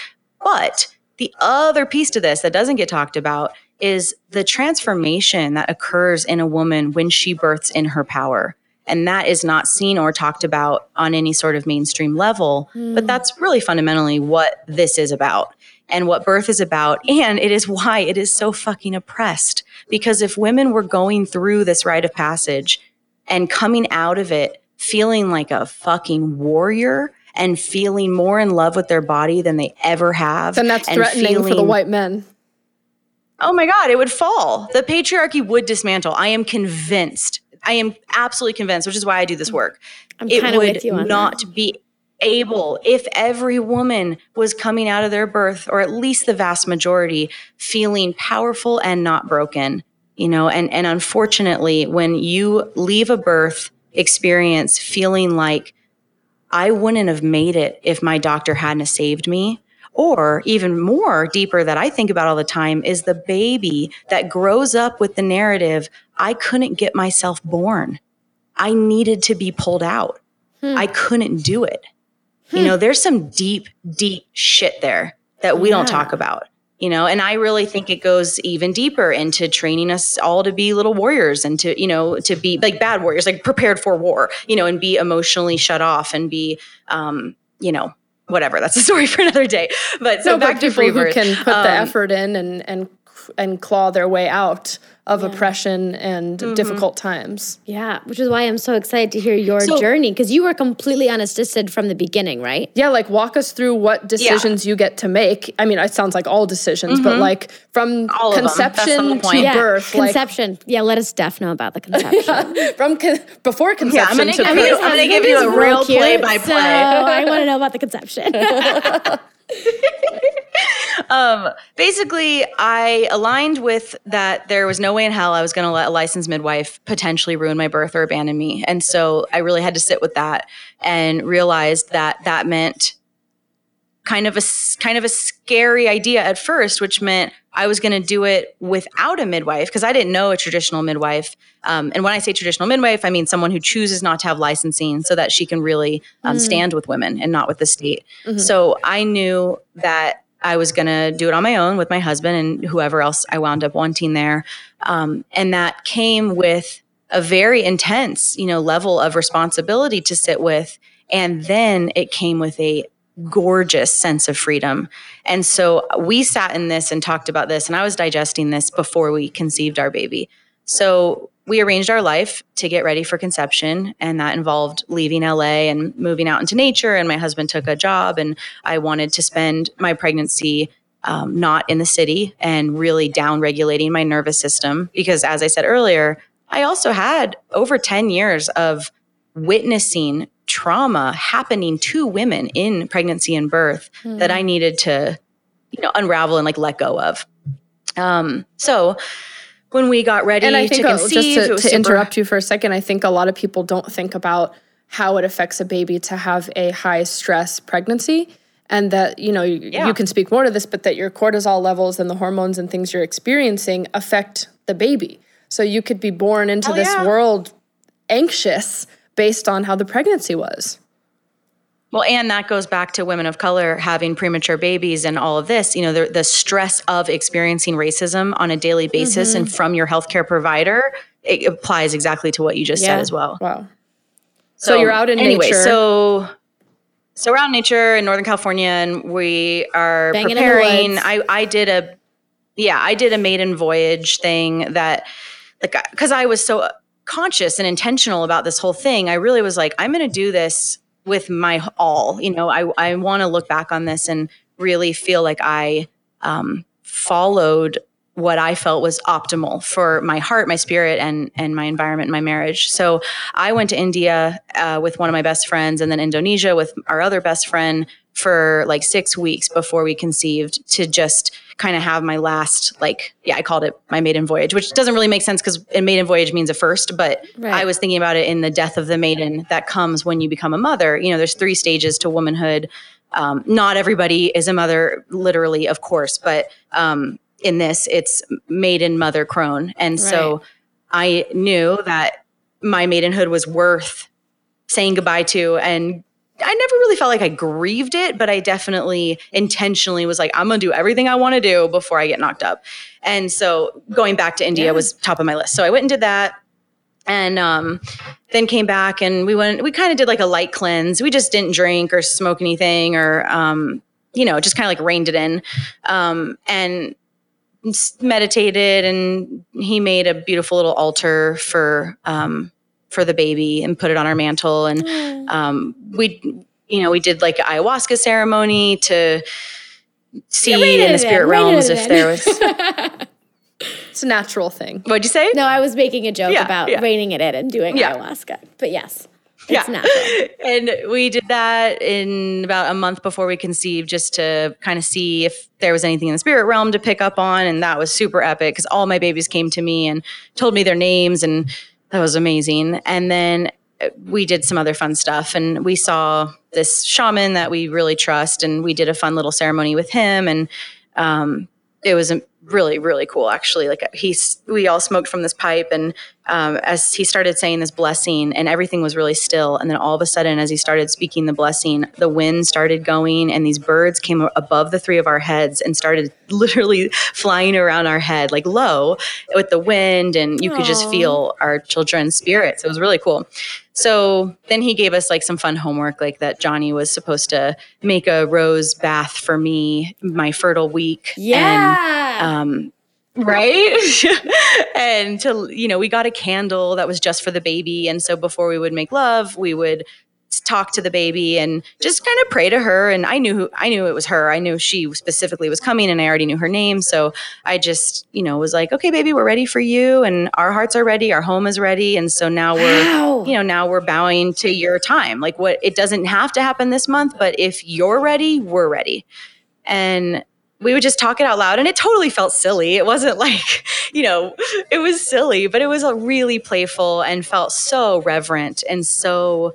But the other piece to this that doesn't get talked about is the transformation that occurs in a woman when she births in her power. And that is not seen or talked about on any sort of mainstream level. Mm. But that's really fundamentally what this is about and what birth is about. And it is why it is so fucking oppressed. Because if women were going through this rite of passage and coming out of it feeling like a fucking warrior and feeling more in love with their body than they ever have. Then that's threatening feeling, for the white men. Oh my God, it would fall. The patriarchy would dismantle. I am convinced. I am absolutely convinced, which is why I do this work. I'm it would not that. be able, if every woman was coming out of their birth, or at least the vast majority, feeling powerful and not broken. You know, and, and unfortunately, when you leave a birth experience feeling like I wouldn't have made it if my doctor hadn't saved me. Or even more deeper that I think about all the time is the baby that grows up with the narrative I couldn't get myself born. I needed to be pulled out. Hmm. I couldn't do it. Hmm. You know, there's some deep, deep shit there that we yeah. don't talk about you know and i really think it goes even deeper into training us all to be little warriors and to you know to be like bad warriors like prepared for war you know and be emotionally shut off and be um you know whatever. That's a story for another day. But so no, back but to free who can put um, the effort in and and and claw their way out of yeah. oppression and mm-hmm. difficult times. Yeah, which is why I'm so excited to hear your so, journey because you were completely unassisted from the beginning, right? Yeah, like walk us through what decisions yeah. you get to make. I mean, it sounds like all decisions, mm-hmm. but like from all conception to yeah. birth, conception. Like, yeah, let us Steph know about the conception. from con- before conception yeah, I'm gonna, to birth. I'm gonna give you a real play by play. I want to know about the conception. um, basically, I aligned with that there was no way in hell I was going to let a licensed midwife potentially ruin my birth or abandon me. And so I really had to sit with that and realized that that meant kind of a kind of a scary idea at first, which meant I was going to do it without a midwife because I didn't know a traditional midwife. Um, and when I say traditional midwife, I mean someone who chooses not to have licensing so that she can really um, mm. stand with women and not with the state. Mm-hmm. So I knew that I was going to do it on my own with my husband and whoever else I wound up wanting there. Um, and that came with a very intense, you know, level of responsibility to sit with. And then it came with a gorgeous sense of freedom. And so we sat in this and talked about this, and I was digesting this before we conceived our baby. So we arranged our life to get ready for conception, and that involved leaving LA and moving out into nature. And my husband took a job, and I wanted to spend my pregnancy um, not in the city and really down regulating my nervous system. Because as I said earlier, I also had over 10 years of witnessing trauma happening to women in pregnancy and birth mm. that I needed to, you know, unravel and like let go of. Um, so when we got ready and I think, to conceive, just to, to super- interrupt you for a second, I think a lot of people don't think about how it affects a baby to have a high stress pregnancy and that you know yeah. you can speak more to this but that your cortisol levels and the hormones and things you're experiencing affect the baby so you could be born into this yeah. world anxious based on how the pregnancy was well, and that goes back to women of color having premature babies and all of this. You know, the, the stress of experiencing racism on a daily basis mm-hmm. and from your healthcare provider, it applies exactly to what you just yeah. said as well. Wow. So, so you're out in anyway, nature. So so we're out in nature in Northern California and we are Banging preparing. I, I did a, yeah, I did a maiden voyage thing that, like, because I was so conscious and intentional about this whole thing, I really was like, I'm going to do this with my all. You know, I, I want to look back on this and really feel like I um, followed what I felt was optimal for my heart, my spirit, and and my environment, my marriage. So I went to India uh, with one of my best friends, and then Indonesia with our other best friend for like six weeks before we conceived to just kind of have my last like yeah i called it my maiden voyage which doesn't really make sense because a maiden voyage means a first but right. i was thinking about it in the death of the maiden that comes when you become a mother you know there's three stages to womanhood um, not everybody is a mother literally of course but um, in this, it's maiden mother crone. And right. so I knew that my maidenhood was worth saying goodbye to. And I never really felt like I grieved it, but I definitely intentionally was like, I'm going to do everything I want to do before I get knocked up. And so going back to India yeah. was top of my list. So I went and did that and um, then came back and we went we kind of did like a light cleanse we just didn't drink or smoke anything or um, you know just kind of like reined it in um, and meditated and he made a beautiful little altar for um, for the baby and put it on our mantle and um, we you know we did like an ayahuasca ceremony to see yeah, in the spirit in, realms if there was it's a natural thing what'd you say no i was making a joke yeah, about yeah. reining it in and doing ayahuasca but yes it's yeah. natural. and we did that in about a month before we conceived just to kind of see if there was anything in the spirit realm to pick up on. And that was super epic because all my babies came to me and told me their names. And that was amazing. And then uh, we did some other fun stuff and we saw this shaman that we really trust and we did a fun little ceremony with him and um, it was really really cool actually like he's we all smoked from this pipe and um, as he started saying this blessing and everything was really still and then all of a sudden as he started speaking the blessing the wind started going and these birds came above the three of our heads and started literally flying around our head like low with the wind and you Aww. could just feel our children's spirits it was really cool so then he gave us like some fun homework, like that Johnny was supposed to make a rose bath for me my fertile week. Yeah. And, um, right? And to you know we got a candle that was just for the baby. And so before we would make love we would talk to the baby and just kind of pray to her. And i knew who i knew it was her. I knew she specifically was coming and i already knew her name. So i just you know was like okay baby we're ready for you and our hearts are ready. Our home is ready. And so now we're wow. you know now we're bowing to your time. Like what it doesn't have to happen this month but if you're ready we're ready. And we would just talk it out loud and it totally felt silly. It wasn't like, you know, it was silly, but it was a really playful and felt so reverent and so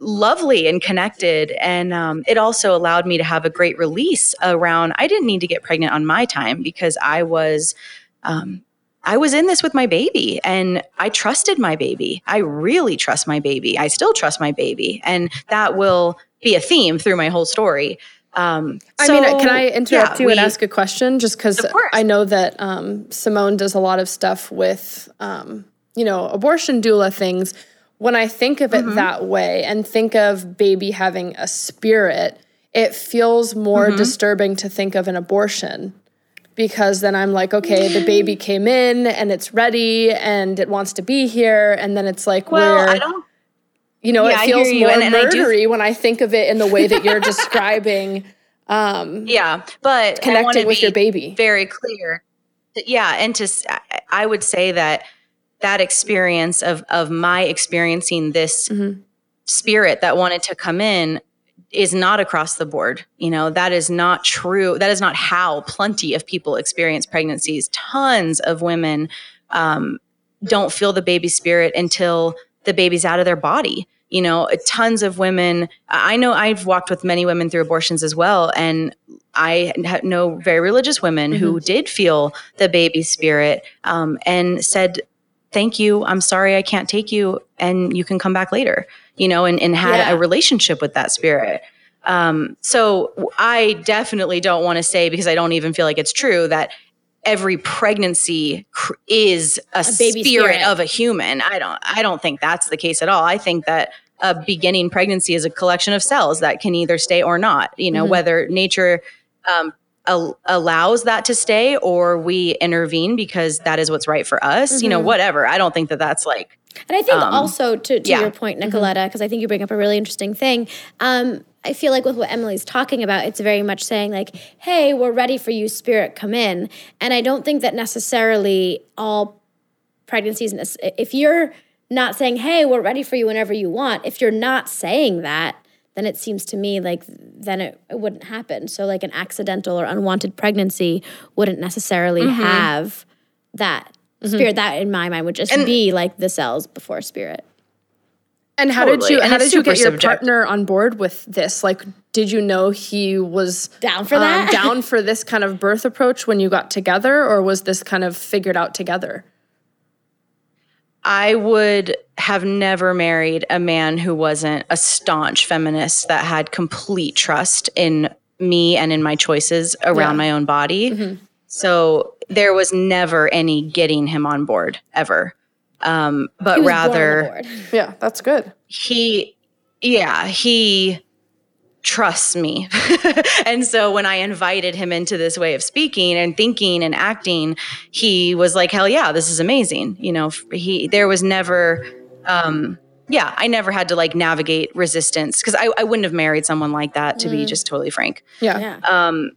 lovely and connected. And um, it also allowed me to have a great release around, I didn't need to get pregnant on my time because I was, um, I was in this with my baby and I trusted my baby. I really trust my baby. I still trust my baby. And that will be a theme through my whole story. Um, I mean, can I interrupt yeah, you we, and ask a question? Just because I know that um, Simone does a lot of stuff with, um, you know, abortion doula things. When I think of it mm-hmm. that way and think of baby having a spirit, it feels more mm-hmm. disturbing to think of an abortion because then I'm like, okay, the baby came in and it's ready and it wants to be here, and then it's like, well, I don't you know, yeah, it feels more and, and murdery I do... when I think of it in the way that you're describing um, yeah, but connecting with your baby. Very clear. Yeah, and to I would say that that experience of of my experiencing this mm-hmm. spirit that wanted to come in is not across the board. You know, that is not true. That is not how plenty of people experience pregnancies. Tons of women um, don't feel the baby spirit until the baby's out of their body. You know, tons of women. I know I've walked with many women through abortions as well, and I know very religious women mm-hmm. who did feel the baby spirit um, and said, "Thank you. I'm sorry I can't take you, and you can come back later." You know, and, and had yeah. a relationship with that spirit. Um, so I definitely don't want to say because I don't even feel like it's true that every pregnancy cr- is a, a spirit, spirit of a human. I don't I don't think that's the case at all. I think that a beginning pregnancy is a collection of cells that can either stay or not. You know, mm-hmm. whether nature um, al- allows that to stay or we intervene because that is what's right for us. Mm-hmm. You know, mm-hmm. whatever. I don't think that that's like. And I think um, also to, to yeah. your point, mm-hmm. Nicoletta, because mm-hmm. I think you bring up a really interesting thing. Um, I feel like with what Emilee's talking about, it's very much saying, like, hey, we're ready for you, spirit, come in. And I don't think that necessarily all pregnancies, if you're not saying, hey, we're ready for you whenever you want, if you're not saying that, then it seems to me like then it, it wouldn't happen. So, like, an accidental or unwanted pregnancy wouldn't necessarily mm-hmm. have that mm-hmm. spirit. That, in my mind, would just and, be like the cells before spirit. And how totally. did you and how did you get your partner on board with this? Like did you know he was down for that? Um, down for this kind of birth approach when you got together or was this kind of figured out together? I would have never married a man who wasn't a staunch feminist that had complete trust in me and in my choices around yeah. my own body. Mm-hmm. So there was never any getting him on board ever um, but rather, yeah, that's good. He, yeah, he trusts me. and so when I invited him into this way of speaking and thinking and acting, he was like, hell yeah, this is amazing. You know, he, there was never, um, yeah, I never had to like navigate resistance because I, I wouldn't have married someone like that to mm. be just totally frank. Yeah. yeah. Um,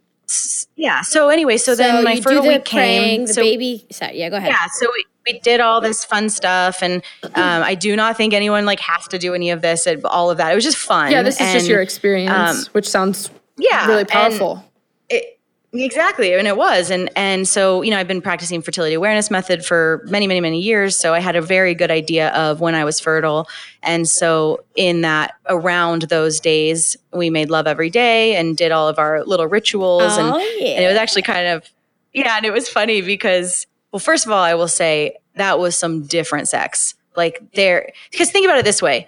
yeah. So anyway, so, so then my fertile week came. The so, baby. Sorry, yeah, go ahead. Yeah. So we, we did all this fun stuff, and um, I do not think anyone like has to do any of this. and All of that. It was just fun. Yeah, this is and, just your experience, um, which sounds yeah really powerful. It, exactly, and it was, and and so you know I've been practicing fertility awareness method for many many many years, so I had a very good idea of when I was fertile, and so in that around those days we made love every day and did all of our little rituals, oh, and, yeah. and it was actually kind of yeah, and it was funny because well, first of all, I will say that was some different sex. Like there, because think about it this way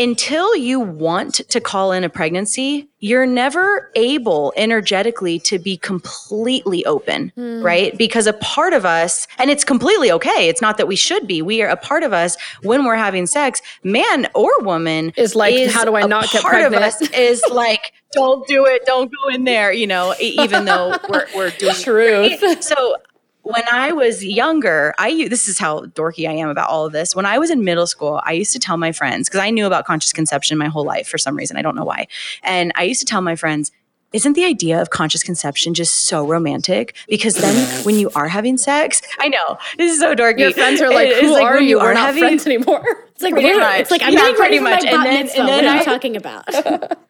until you want to call in a pregnancy, you're never able energetically to be completely open, mm. right? Because a part of us, and it's completely okay. It's not that we should be. We are a part of us when we're having sex, man or woman, is like, is how do I not get pregnant? Part of us is like, don't do it, don't go in there, you know, even though we're, we're doing truth. Right? So when I was younger, I this is how dorky I am about all of this. When I was in middle school, I used to tell my friends because I knew about conscious conception my whole life for some reason. I don't know why. And I used to tell my friends, isn't the idea of conscious conception just so romantic? Because then when you are having sex, I know this is so dorky. Your friends are like, "Who like are you? We're not having, friends anymore." It's like, it's like I'm yeah, pretty much. And then, and then, what are you talking about?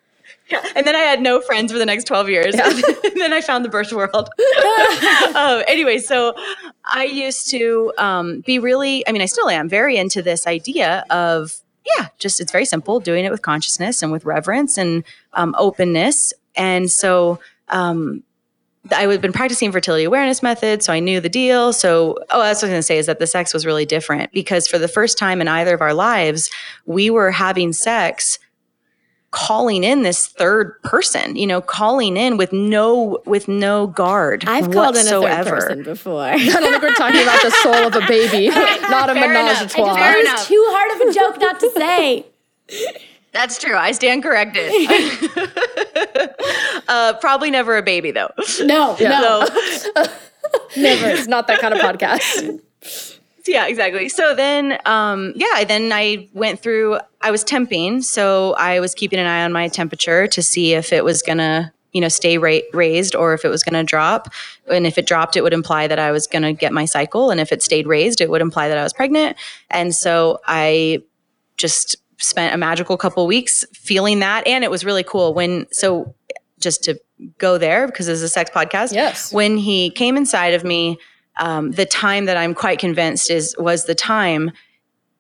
Yeah. And then I had no friends for the next 12 years. Yeah. and then I found the birth world. um, anyway, so I used to um, be really, I mean, I still am very into this idea of, yeah, just it's very simple, doing it with consciousness and with reverence and um, openness. And so, um, I had been practicing fertility awareness methods, so I knew the deal. So, oh, that's what I was going to say is that the sex was really different because for the first time in either of our lives, we were having sex calling in this third person, you know, calling in with no with no guard. I've called in a third person before. I don't think we're talking about the soul of a baby, not a menage a trois. It was too hard of a joke not to say. That's true. I stand corrected. uh, probably never a baby though. No, yeah. no, never. It's not that kind of podcast yeah, exactly. So then, um, yeah, then I went through, I was temping. So I was keeping an eye on my temperature to see if it was going to you know, stay ra- raised or if it was going to drop. And if it dropped, it would imply that I was going to get my cycle. And if it stayed raised, it would imply that I was pregnant. And so I just spent a magical couple weeks feeling that. And it was really cool when, so just to go there because it's a sex podcast. Yes. When he came inside of me, um, the time that I'm quite convinced is was the time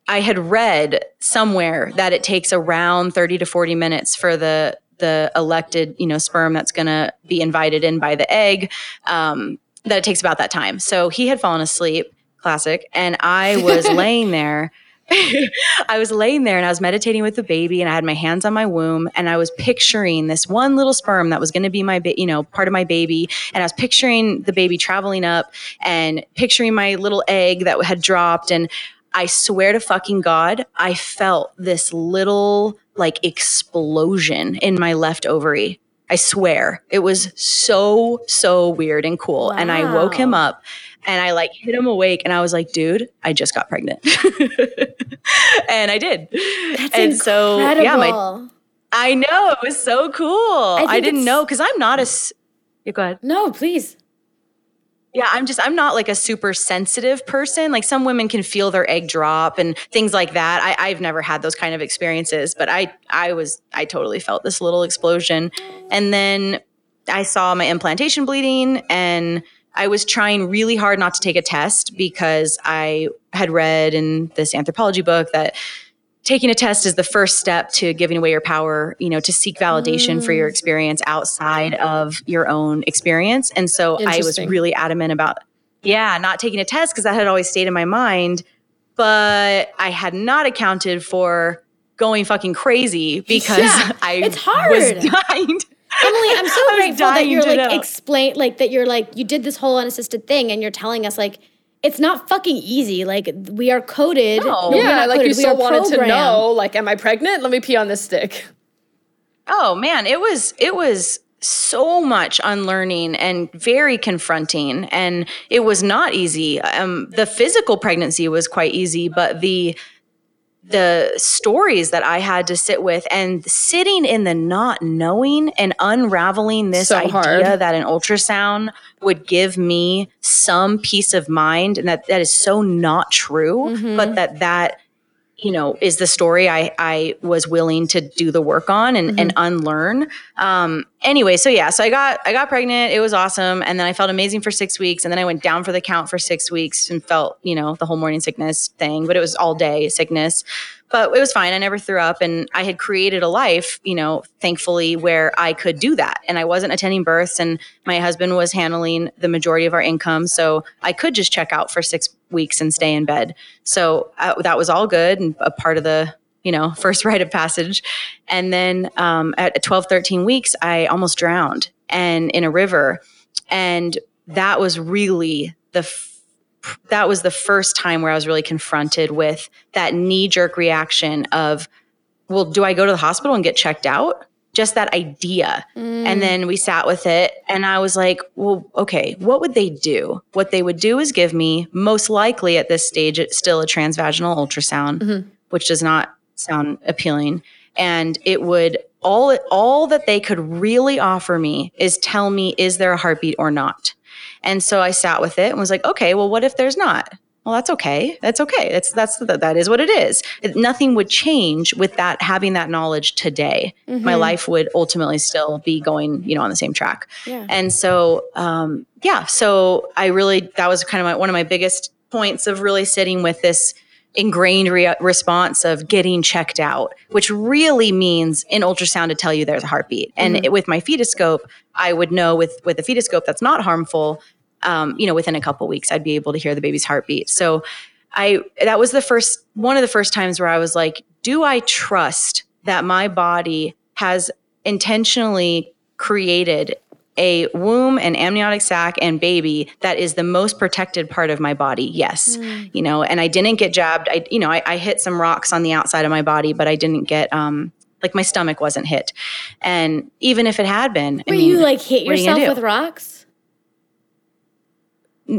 I had read somewhere that it takes around 30 to 40 minutes for the the elected, you know, sperm that's going to be invited in by the egg. Um, that it takes about that time. So he had fallen asleep, classic, and I was laying there. I was laying there and I was meditating with the baby and I had my hands on my womb and I was picturing this one little sperm that was going to be my, ba- you know, part of my baby. And I was picturing the baby traveling up and picturing my little egg that had dropped. And I swear to fucking God, I felt this little like explosion in my left ovary. I swear. It was so, so weird and cool. Wow. And I woke him up and I like hit him awake and I was like, dude, I just got pregnant. and I did. That's and incredible. so yeah, my I know, it was so cool. I, I didn't know because I'm not a yeah, go ahead. No, please. Yeah, I'm just I'm not like a super sensitive person. Like some women can feel their egg drop and things like that. I, I've never had those kind of experiences, but I I was I totally felt this little explosion. And then I saw my implantation bleeding and I was trying really hard not to take a test because I had read in this anthropology book that taking a test is the first step to giving away your power, you know, to seek validation mm. for your mm. experience outside of your own experience. And so I was really adamant about, yeah, not taking a test because that had always stayed in my mind. But I had not accounted for going fucking crazy because yeah, I it's hard. was dying. Emilee, I'm so grateful that you're like explain like that you're like you did this whole unassisted thing and you're telling us like it's not fucking easy. Like we are coded. No. yeah, like coded. you still wanted programmed. to know. Like, am I pregnant? Let me pee on this stick. Oh man, it was it was so much unlearning and very confronting, and it was not easy. Um, the physical pregnancy was quite easy, but the the stories that I had to sit with and sitting in the not knowing and unraveling this so idea hard. that an ultrasound would give me some peace of mind and that that is so not true, mm-hmm. but that that you know is the story I I was willing to do the work on and, mm-hmm. and unlearn. Um, anyway, so yeah, so I got I got pregnant. It was awesome, and then I felt amazing for six weeks, and then I went down for the count for six weeks and felt you know the whole morning sickness thing, but it was all day sickness but it was fine. I never threw up and I had created a life, you know, thankfully where I could do that. And I wasn't attending births and my husband was handling the majority of our income. So I could just check out for six weeks and stay in bed. So uh, that was all good and a part of the, you know, first rite of passage. And then um, at 12, 13 weeks, I almost drowned and in a river. And that was really the that was the first time where I was really confronted with that knee jerk reaction of, well, do I go to the hospital and get checked out? Just that idea. Mm. And then we sat with it, and I was like, well, okay, what would they do? What they would do is give me, most likely at this stage, it's still a transvaginal ultrasound, mm-hmm. which does not sound appealing. And it would all all that they could really offer me is tell me is there a heartbeat or not and so I sat with it and was like, okay, well, what if there's not? Well, that's okay. That's okay. That's that's that is what it is. It, nothing would change with that having that knowledge today. Mm-hmm. My life would ultimately still be going, you know, on the same track. Yeah. And so, um, yeah. So I really that was kind of my, one of my biggest points of really sitting with this ingrained re- response of getting checked out, which really means in ultrasound to tell you there's a heartbeat. And mm-hmm. it, with my fetoscope, I would know with with a fetoscope that's not harmful. Um, you know, within a couple weeks, I'd be able to hear the baby's heartbeat. So, I that was the first one of the first times where I was like, do I trust that my body has intentionally created a womb and amniotic sac and baby that is the most protected part of my body? Yes. Mm. you know and i didn't get jabbed. I you know I, I, hit some rocks on the outside of my body but i didn't get um like my stomach wasn't hit. And even if it had been were I mean, you like hit yourself you with rocks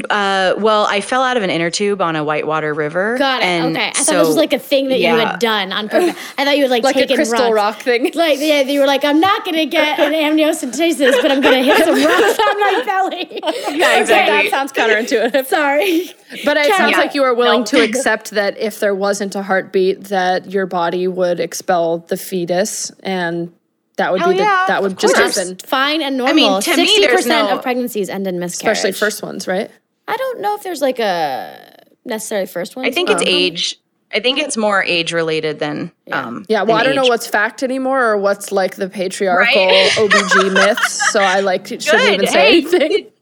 Uh, well, I fell out of an inner tube on a whitewater river. Got it. and okay. I so- thought this was like a thing that you had done on purpose. I thought you had like, Like a crystal rocks. rock thing. Like yeah, you were like, I'm not gonna get an amniocentesis, but I'm gonna hit some rocks on my belly. Yeah, exactly. That sounds counterintuitive. Sorry. But it sounds Yeah. like you are willing No. to accept that if there wasn't a heartbeat, that your body would expel the fetus, and that would Hell be the, yeah, that would just course. happen. Fine and normal. I mean, to me, Sixty there's percent no- of pregnancies end in miscarriage. Especially first ones, right? I don't know if there's like a necessarily first one. I think it's age. I think it's more age related than um Yeah, well, I don't know what's fact anymore or what's like the patriarchal Right? OBG myths. So I like shouldn't Good. even say Hey, anything.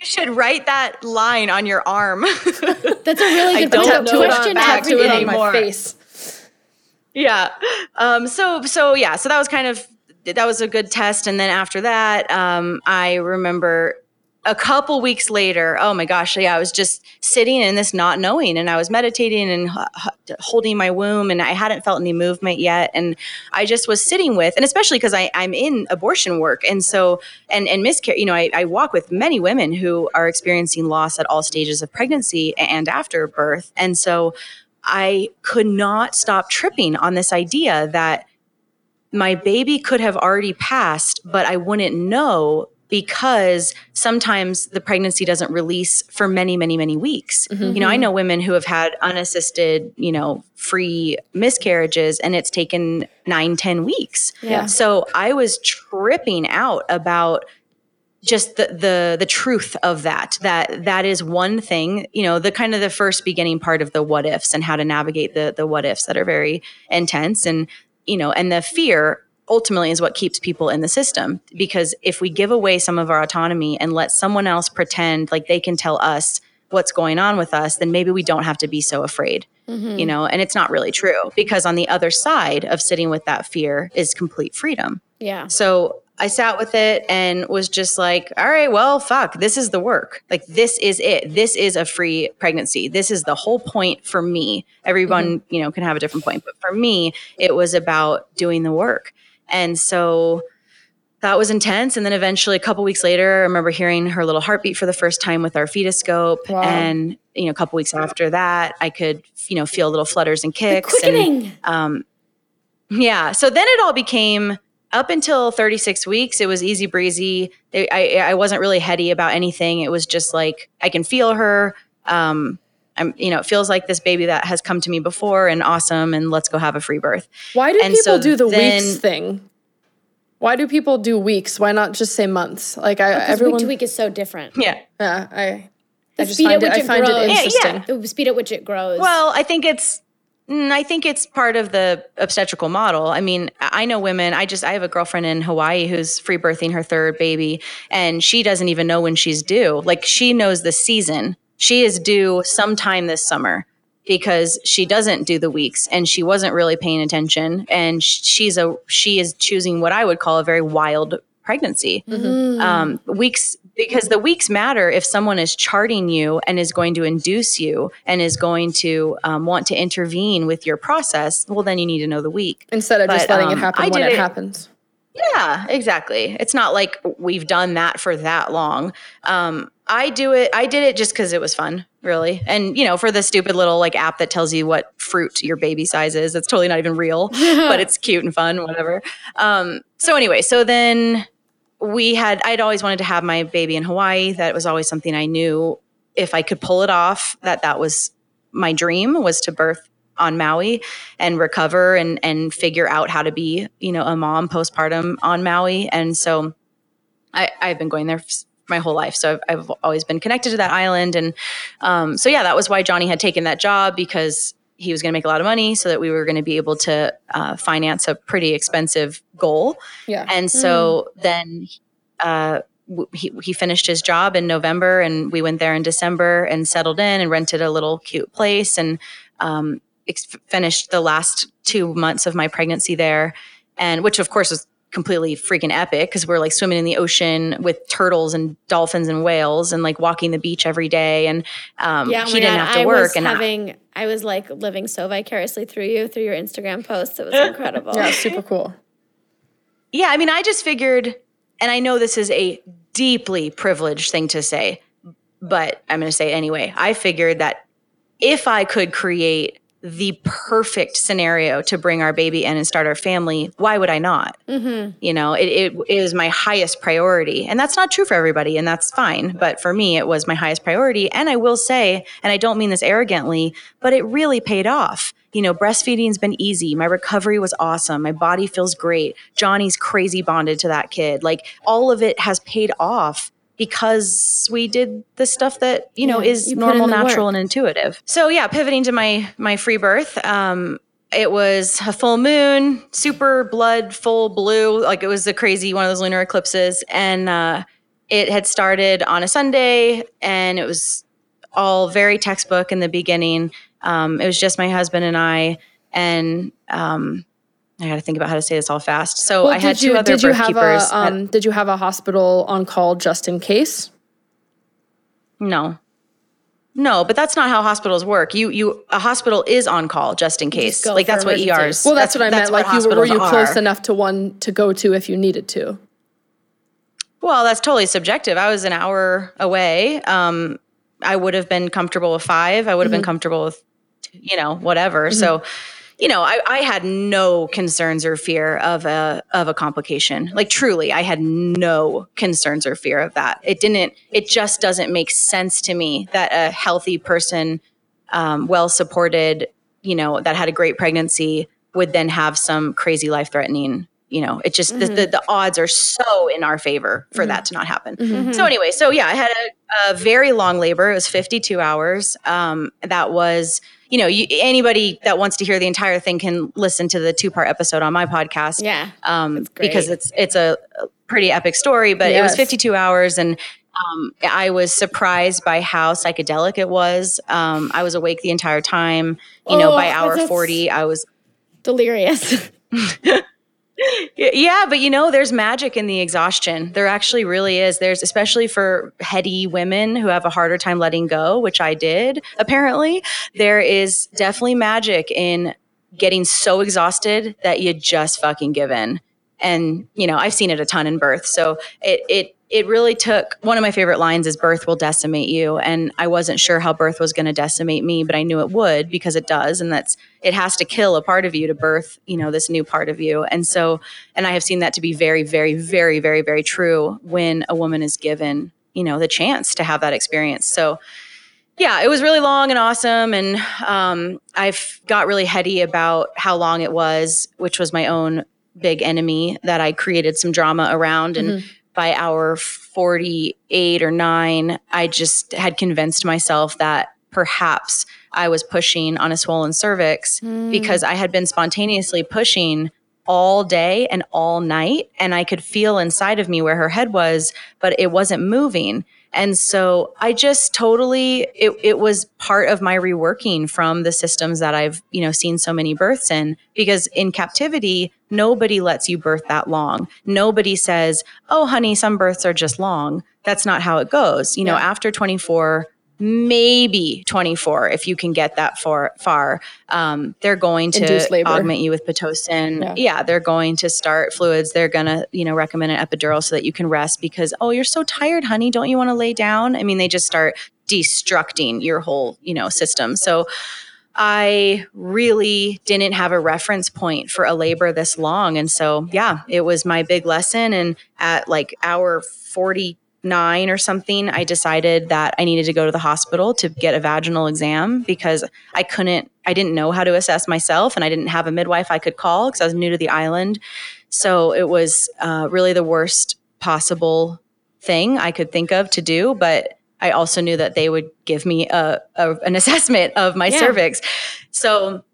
You should write that line on your arm. That's a really good don't point. know it on- Question back Tattoo it on my anymore. face. Yeah. Um, so so yeah. So that was kind of that was a good test. And then after that, um, I remember a couple weeks later. Oh my gosh! Yeah, I was just sitting in this not knowing, and I was meditating and h- holding my womb, and I hadn't felt any movement yet, and I just was sitting with, and especially because I'm in abortion work, and so and and miscarriage. You know, I, I walk with many women who are experiencing loss at all stages of pregnancy and after birth, and so. I could not stop tripping on this idea that my baby could have already passed, but I wouldn't know because sometimes the pregnancy doesn't release for many, many, many weeks. Mm-hmm. You know, I know mm-hmm. women who have had unassisted, you know, free miscarriages and it's taken nine, ten weeks. Yeah. So I was tripping out about just the the the truth of that that that is one thing you know the kind of the first beginning part of the what ifs and how to navigate the the what ifs that are very intense and you know and the fear ultimately is what keeps people in the system because if we give away some of our autonomy and let someone else pretend like they can tell us what's going on with us then maybe we don't have to be so afraid mm-hmm. you know and it's not really true because on the other side of sitting with that fear is complete freedom Yeah. so I sat with it and was just like, all right, well, fuck, this is the work. Like, this is it. This is a free pregnancy. This is the whole point for me. Everyone, you know, can have a different point, but for me, it was about doing the work. And so that was intense. And then eventually, a couple weeks later, I remember hearing her little heartbeat for the first time with our fetoscope. Wow. And, you know, a couple weeks after that, I could, you know, feel little flutters and kicks. and, Quickening. um, yeah. So then it all became up until 36 weeks. It was easy breezy. I, I, I wasn't really heady about anything. It was just like I can feel her. Um, I'm, you know, it feels like this baby that has come to me before and awesome. And let's go have a free birth. Why do And people so do the then- weeks thing? Why do people do weeks? Why not just say months? Like I, Because everyone. week to week is so different. Yeah. Yeah, I. I The just speed find at it, which I it find grows. it Yeah, interesting. The speed at which it grows. Well, I think it's I think it's part of the obstetrical model. I mean, I know women. I just I have a girlfriend in Hawaii who's free birthing her third baby, and she doesn't even know when she's due. Like she knows the season. She is due sometime this summer because she doesn't do the weeks and she wasn't really paying attention and she's a she is choosing what I would call a very wild pregnancy um, weeks because the weeks matter if someone is charting you and is going to induce you and is going to um, want to intervene with your process well then you need to know the week. Instead of just But, letting it um, happen I when it, it- happens. yeah exactly. It's not like we've done that for that long. Um, i do it i did it just because it was fun really. And you know for the stupid little like app that tells you what fruit your baby size is it's totally not even real but it's cute and fun whatever. Um, so anyway so then we had i'd always wanted to have my baby in hawaii. That was always something i knew. If i could pull it off that that was my dream was to birth on maui and recover and and figure out how to be you know a mom postpartum on maui. And so i i've been going there my whole life. So i've, I've always been connected to that island. And um, so yeah that was why johnny had taken that job because he was going to make a lot of money so that we were going to be able to uh, finance a pretty expensive goal Yeah. and so then uh, he, he finished his job in November, and we went there in December and settled in and rented a little cute place and um, ex- finished the last two months of my pregnancy there. And which, of course, was completely freaking epic because we're like swimming in the ocean with turtles and dolphins and whales and like walking the beach every day. And um, yeah, oh he didn't God, have to I work. was and I- having, I was like living so vicariously through you through your Instagram posts. It was incredible. Yeah, super cool. Yeah, I mean, I just figured, and I know this is a deeply privileged thing to say, but I'm going to say it anyway. I figured that if I could create the perfect scenario to bring our baby in and start our family, why would I not? Mm-hmm. You know, it, it is my highest priority. And that's not true for everybody, and that's fine. But for me, it was my highest priority. And I will say, and I don't mean this arrogantly, but it really paid off. You know, breastfeeding's been easy. My recovery was awesome. My body feels great. Johnny's crazy bonded to that kid. Like all of it has paid off because we did the stuff that you know yeah, is you normal natural work. and intuitive. So yeah pivoting to my my free birth um it was a full moon super blood full blue like it was a crazy one of those lunar eclipses. And uh it had started on a sunday and it was all very textbook in the beginning. Um it was just my husband and i and um I got to think about how to say this all fast. So well, I had two you, other did you have keepers. A, um, did you have a hospital on call just in case? No. No, but that's not how hospitals work. You you a hospital is on call just in case. Like that's what ERs. Well, that's, that's what I meant. Like you were you close are. enough to one to go to if you needed to? Well, that's totally subjective. I was an hour away. Um, I would have been comfortable with five. I would have mm-hmm. been comfortable with, you know, whatever. Mm-hmm. So you know, I, I had no concerns or fear of a of a complication. Like truly, I had no concerns or fear of that. It didn't. It just doesn't make sense to me that a healthy person, um, well supported, you know, that had a great pregnancy would then have some crazy life threatening you know it just mm-hmm. the, the, the, odds are so in our favor for mm-hmm. that to not happen mm-hmm. so anyway so yeah i had a, a, very long labor it was 52 hours um, that was you know, you, anybody that wants to hear the entire thing can listen to the two part episode on my podcast. Yeah, um, because it's it's a pretty epic story. But yes. it was 52 hours, and um, I was surprised by how psychedelic it was. Um, I was awake the entire time. You oh, know, by hour 40, I was delirious. yeah, but you know, there's magic in the exhaustion. There actually really is. There's especially for heady women who have a harder time letting go, which I did, apparently. There is definitely magic in getting so exhausted that you just fucking give in. And, you know, I've seen it a ton in birth. So it it it really took one of my favorite lines is birth will decimate you. And i wasn't sure how birth was going to decimate me but i knew it would because it does and that's it has to kill a part of you to birth you know this new part of you. And so and i have seen that to be very very very very very true when a woman is given you know the chance to have that experience. So yeah it was really long and awesome and um, i've got really heady about how long it was which was my own big enemy that i created some drama around and mm-hmm by hour 48 or 9 i just had convinced myself that perhaps i was pushing on a swollen cervix mm. because i had been spontaneously pushing all day and all night and i could feel inside of me where her head was but it wasn't moving and so I just totally it, it was part of my reworking from the systems that I've, you know, seen so many births in because in captivity, nobody lets you birth that long. Nobody says, "Oh, honey, some births are just long." That's not how it goes. You know, after 24 maybe 24 if you can get that far far um, they're going to augment you with pitocin yeah. yeah. they're going to start fluids they're going to you know recommend an epidural so that you can rest because oh you're so tired honey don't you want to lay down i mean they just start destructing your whole you know system so I really didn't have a reference point for a labor this long. And so, yeah, it was my big lesson. And at like hour 49 or something, I decided that I needed to go to the hospital to get a vaginal exam because I couldn't, I didn't know how to assess myself and I didn't have a midwife I could call because I was new to the island. So it was uh, really the worst possible thing I could think of to do. But I also knew that they would give me a, a an assessment of my yeah. cervix. So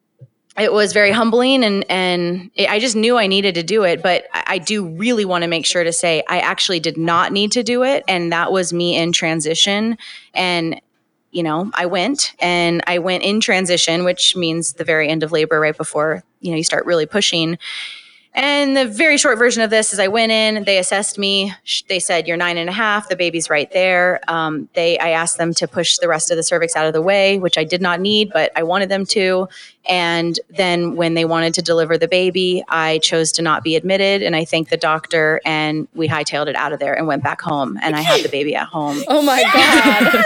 it was very humbling and and it, I just knew I needed to do it but I, I do really want to make sure to say I actually did not need to do it and that was me in transition and you know I went and I went in transition which means the very end of labor right before you know you start really pushing And the very short version of this is I went in, they assessed me. They said, You're nine and a half. The baby's right there. Um, they, I asked them to push the rest of the cervix out of the way, which I did not need, but I wanted them to. And then when they wanted to deliver the baby, I chose to not be admitted. And I thanked the doctor and we hightailed it out of there and went back home. And I had the baby at home. Oh my God.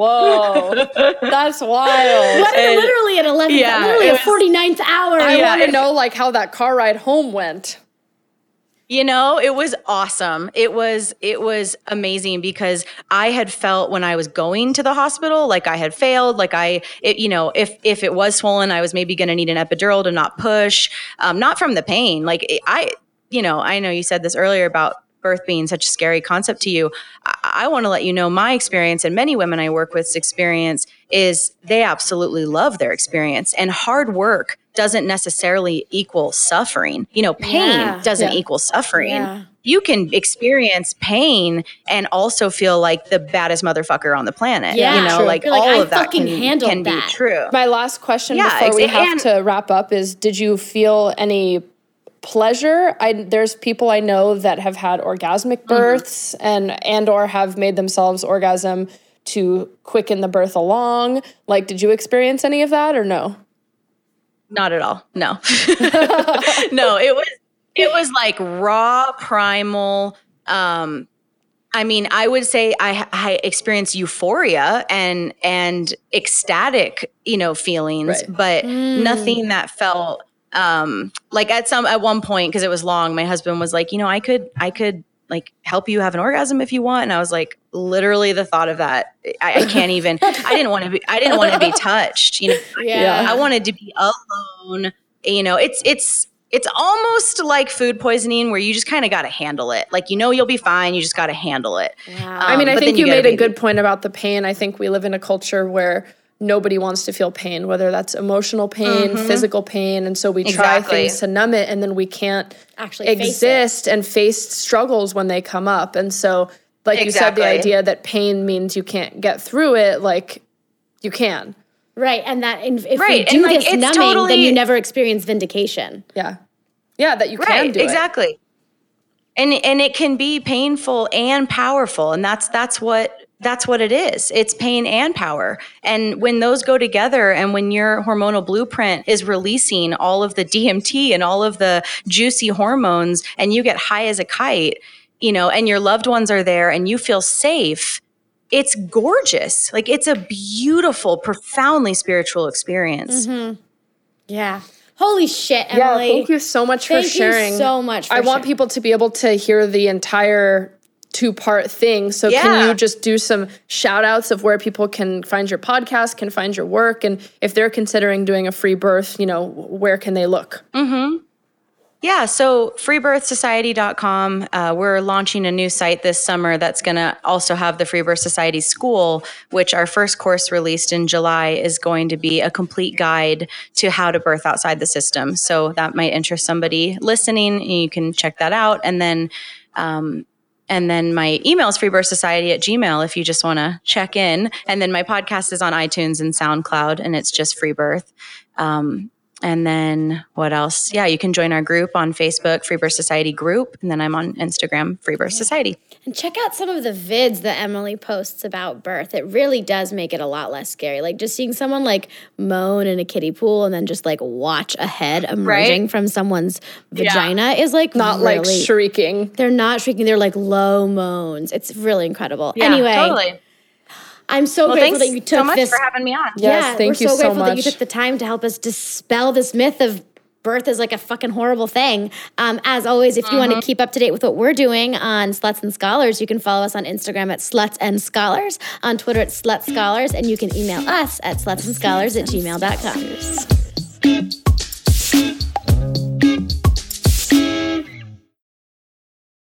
Whoa, that's wild. What, literally at 11th, Yeah, literally it a was- 49th hour. I Yeah, want to know like how that car ride home went. You know, it was awesome. It was it was amazing because I had felt when I was going to the hospital like I had failed, like I it, you know, if if it was swollen, I was maybe going to need an epidural to not push, um, not from the pain. Like I you know, I know you said this earlier about birth being such a scary concept to you. I, I want to let you know my experience and many women I work with's experience is they absolutely love their experience and hard work doesn't necessarily equal suffering. You know, pain Yeah. doesn't Yeah. equal suffering. Yeah. You can experience pain and also feel like the baddest motherfucker on the planet. Yeah. you know, True. like like, all I of that fucking can, can be that. true. My last question before we have to wrap up is did you feel any pleasure? I there's people I know that have had orgasmic births and and or have made themselves orgasm to quicken the birth along. Like did you experience any of that or no? Not at all. No. no, it was it was like raw primal um I mean, I would say I, I experienced euphoria and and ecstatic, you know, feelings, Right. but nothing that felt um like at some at one point because it was long. My husband was like, you know, I could I could like help you have an orgasm if you want, and I was like, literally the thought of that, I, I can't even. I didn't want to be. I didn't want to be touched. You know, Yeah. I wanted to be alone. You know, it's it's it's almost like food poisoning where you just kind of got to handle it. Like you know you'll be fine, you just got to handle it. Wow. I mean, I Um, think you, you get a made a good point about the pain. I think we live in a culture where nobody wants to feel pain, whether that's emotional pain, physical pain, and so we try Mm-hmm. Exactly. things to numb it, and then we can't Actually face exist and face struggles when they come up. And so, like you said, the idea that pain means you can't get through it, like you can. right. And that and if Right, you do and, like, this it's numbing, then you never experience vindication. Yeah, yeah, that you can right do it. exactly and and it can be painful and powerful and that's that's what that's what it is it's pain and power and when those go together and when your hormonal blueprint is releasing all of the DMT and all of the juicy hormones and you get high as a kite you know and your loved ones are there and you feel safe it's gorgeous like it's a beautiful profoundly spiritual experience mm-hmm. Yeah. Holy shit, Emilee. Yeah, Emilee. thank you so much for Thank you sharing. so much for I want sharing. people to be able to hear the entire two part thing. So Yeah. can you just do some shout outs of where people can find your podcast, can find your work, and if they're considering doing a free birth, you know, where can they look? Yeah, so freebirthsociety.com. Uh, we're launching a new site this summer that's going to also have the Free Birth Society School, which our first course released in July is going to be a complete guide to how to birth outside the system. So that might interest somebody listening. You can check that out. And then, um, and then my email is freebirthsociety at gmail if you just want to check in. And then my podcast is on iTunes and SoundCloud, and it's just free birth. Um, and then what else? Yeah, you can join our group on Facebook, Free Birth Society Group. And then I'm on Instagram, Free Birth Society. And check out some of the vids that Emilee posts about birth. It really does make it a lot less scary. Like just seeing someone like moan in a kiddie pool and then just like watch a head emerging from someone's vagina is like Not really, like shrieking. they're not shrieking, they're like low moans. It's really incredible. anyway, totally. I'm so Well, grateful that you took so much this for having me on. Yes, yeah, thank we're you so so grateful that you took the time to help us dispel this myth of birth is like a fucking horrible thing. Um, as always, if you want Mm-hmm. to keep up to date with what we're doing on Sluts and Scholars, you can follow us on Instagram at Sluts and Scholars, on Twitter at Slut Scholars, and you can email us at slutandscholars at gmail.com.